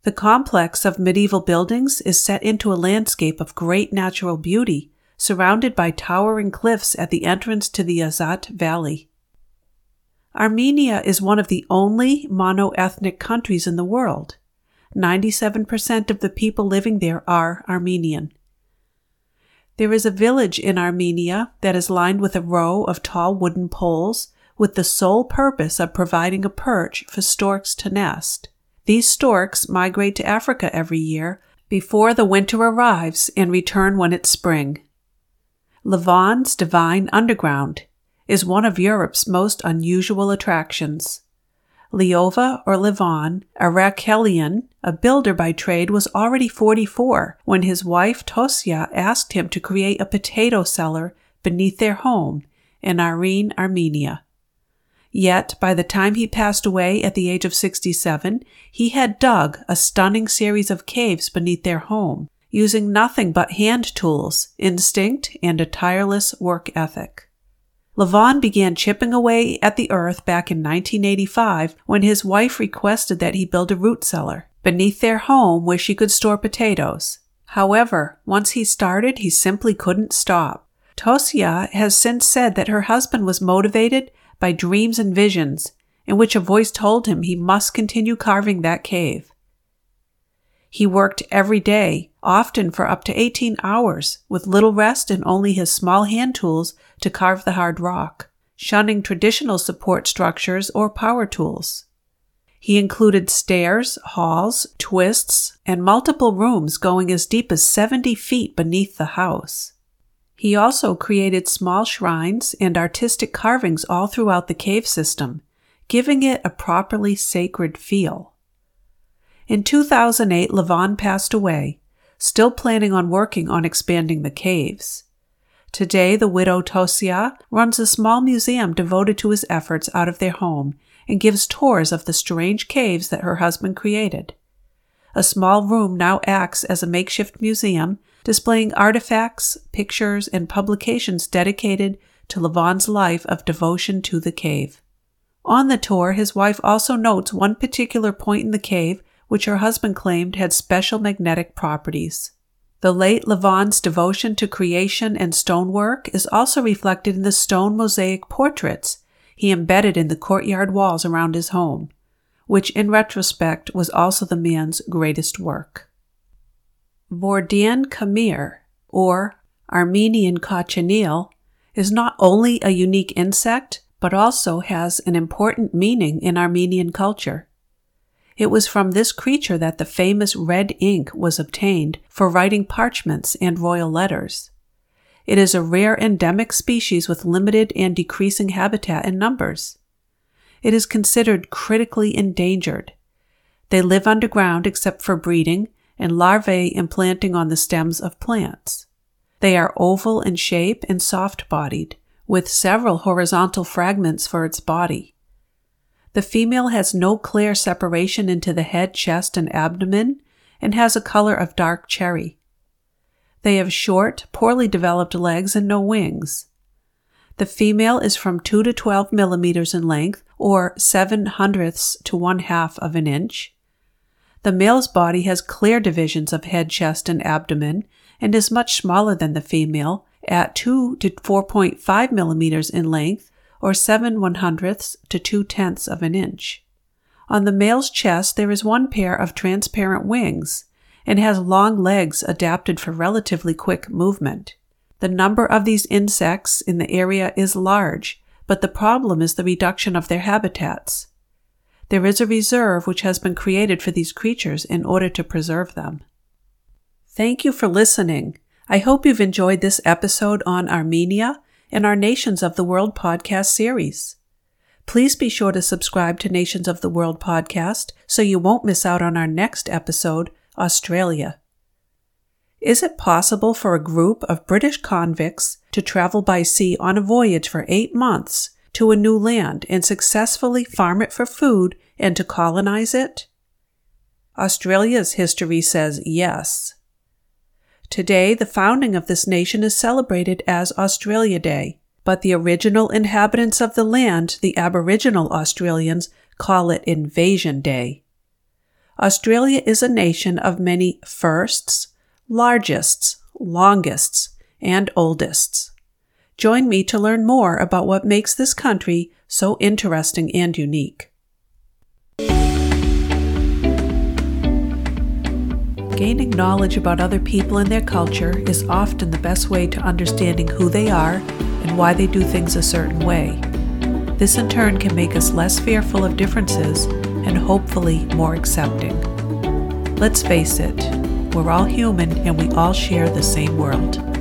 The complex of medieval buildings is set into a landscape of great natural beauty, surrounded by towering cliffs at the entrance to the Azat Valley. Armenia is one of the only monoethnic countries in the world. 97% of the people living there are Armenian. There is a village in Armenia that is lined with a row of tall wooden poles with the sole purpose of providing a perch for storks to nest. These storks migrate to Africa every year before the winter arrives and return when it's spring. Levon's Divine Underground is one of Europe's most unusual attractions. Leova or Levon, Arakelyan, a builder by trade, was already 44 when his wife Tosia asked him to create a potato cellar beneath their home in Arinj, Armenia. Yet, by the time he passed away at the age of 67, he had dug a stunning series of caves beneath their home, using nothing but hand tools, instinct, and a tireless work ethic. Levon began chipping away at the earth back in 1985 when his wife requested that he build a root cellar beneath their home where she could store potatoes. However, once he started, he simply couldn't stop. Tosia has since said that her husband was motivated by dreams and visions, in which a voice told him he must continue carving that cave. He worked every day, often for up to 18 hours, with little rest and only his small hand tools to carve the hard rock, shunning traditional support structures or power tools. He included stairs, halls, twists, and multiple rooms going as deep as 70 feet beneath the house. He also created small shrines and artistic carvings all throughout the cave system, giving it a properly sacred feel. In 2008, Levon passed away, still planning on working on expanding the caves. Today, the widow Tosia runs a small museum devoted to his efforts out of their home and gives tours of the strange caves that her husband created. A small room now acts as a makeshift museum displaying artifacts, pictures, and publications dedicated to Levon's life of devotion to the cave. On the tour, his wife also notes one particular point in the cave which her husband claimed had special magnetic properties. The late Levon's devotion to creation and stonework is also reflected in the stone mosaic portraits he embedded in the courtyard walls around his home, which in retrospect was also the man's greatest work. Vordan Karmir, or Armenian cochineal, is not only a unique insect, but also has an important meaning in Armenian culture. It was from this creature that the famous red ink was obtained for writing parchments and royal letters. It is a rare endemic species with limited and decreasing habitat and numbers. It is considered critically endangered. They live underground except for breeding and larvae implanting on the stems of plants. They are oval in shape and soft bodied, with several horizontal fragments for its body. The female has no clear separation into the head, chest, and abdomen and has a color of dark cherry. They have short, poorly developed legs and no wings. The female is from 2 to 12 millimeters in length, or 7 hundredths to 1 half of an inch. The male's body has clear divisions of head, chest, and abdomen, and is much smaller than the female, at 2 to 4.5 millimeters in length, or 7 one hundredths to 2 tenths of an inch. On the male's chest, there is one pair of transparent wings and has long legs adapted for relatively quick movement. The number of these insects in the area is large, but the problem is the reduction of their habitats. There is a reserve which has been created for these creatures in order to preserve them. Thank you for listening. I hope you've enjoyed this episode on Armenia and our Nations of the World podcast series. Please be sure to subscribe to Nations of the World podcast so you won't miss out on our next episode, Australia. Is it possible for a group of British convicts to travel by sea on a voyage for eight months to a new land and successfully farm it for food and to colonize it? Australia's history says yes. Today, the founding of this nation is celebrated as Australia Day, but the original inhabitants of the land, the Aboriginal Australians, call it Invasion Day. Australia is a nation of many firsts, largests, longests, and oldests. Join me to learn more about what makes this country so interesting and unique. Gaining knowledge about other people and their culture is often the best way to understanding who they are and why they do things a certain way. This in turn can make us less fearful of differences and hopefully more accepting. Let's face it, we're all human and we all share the same world.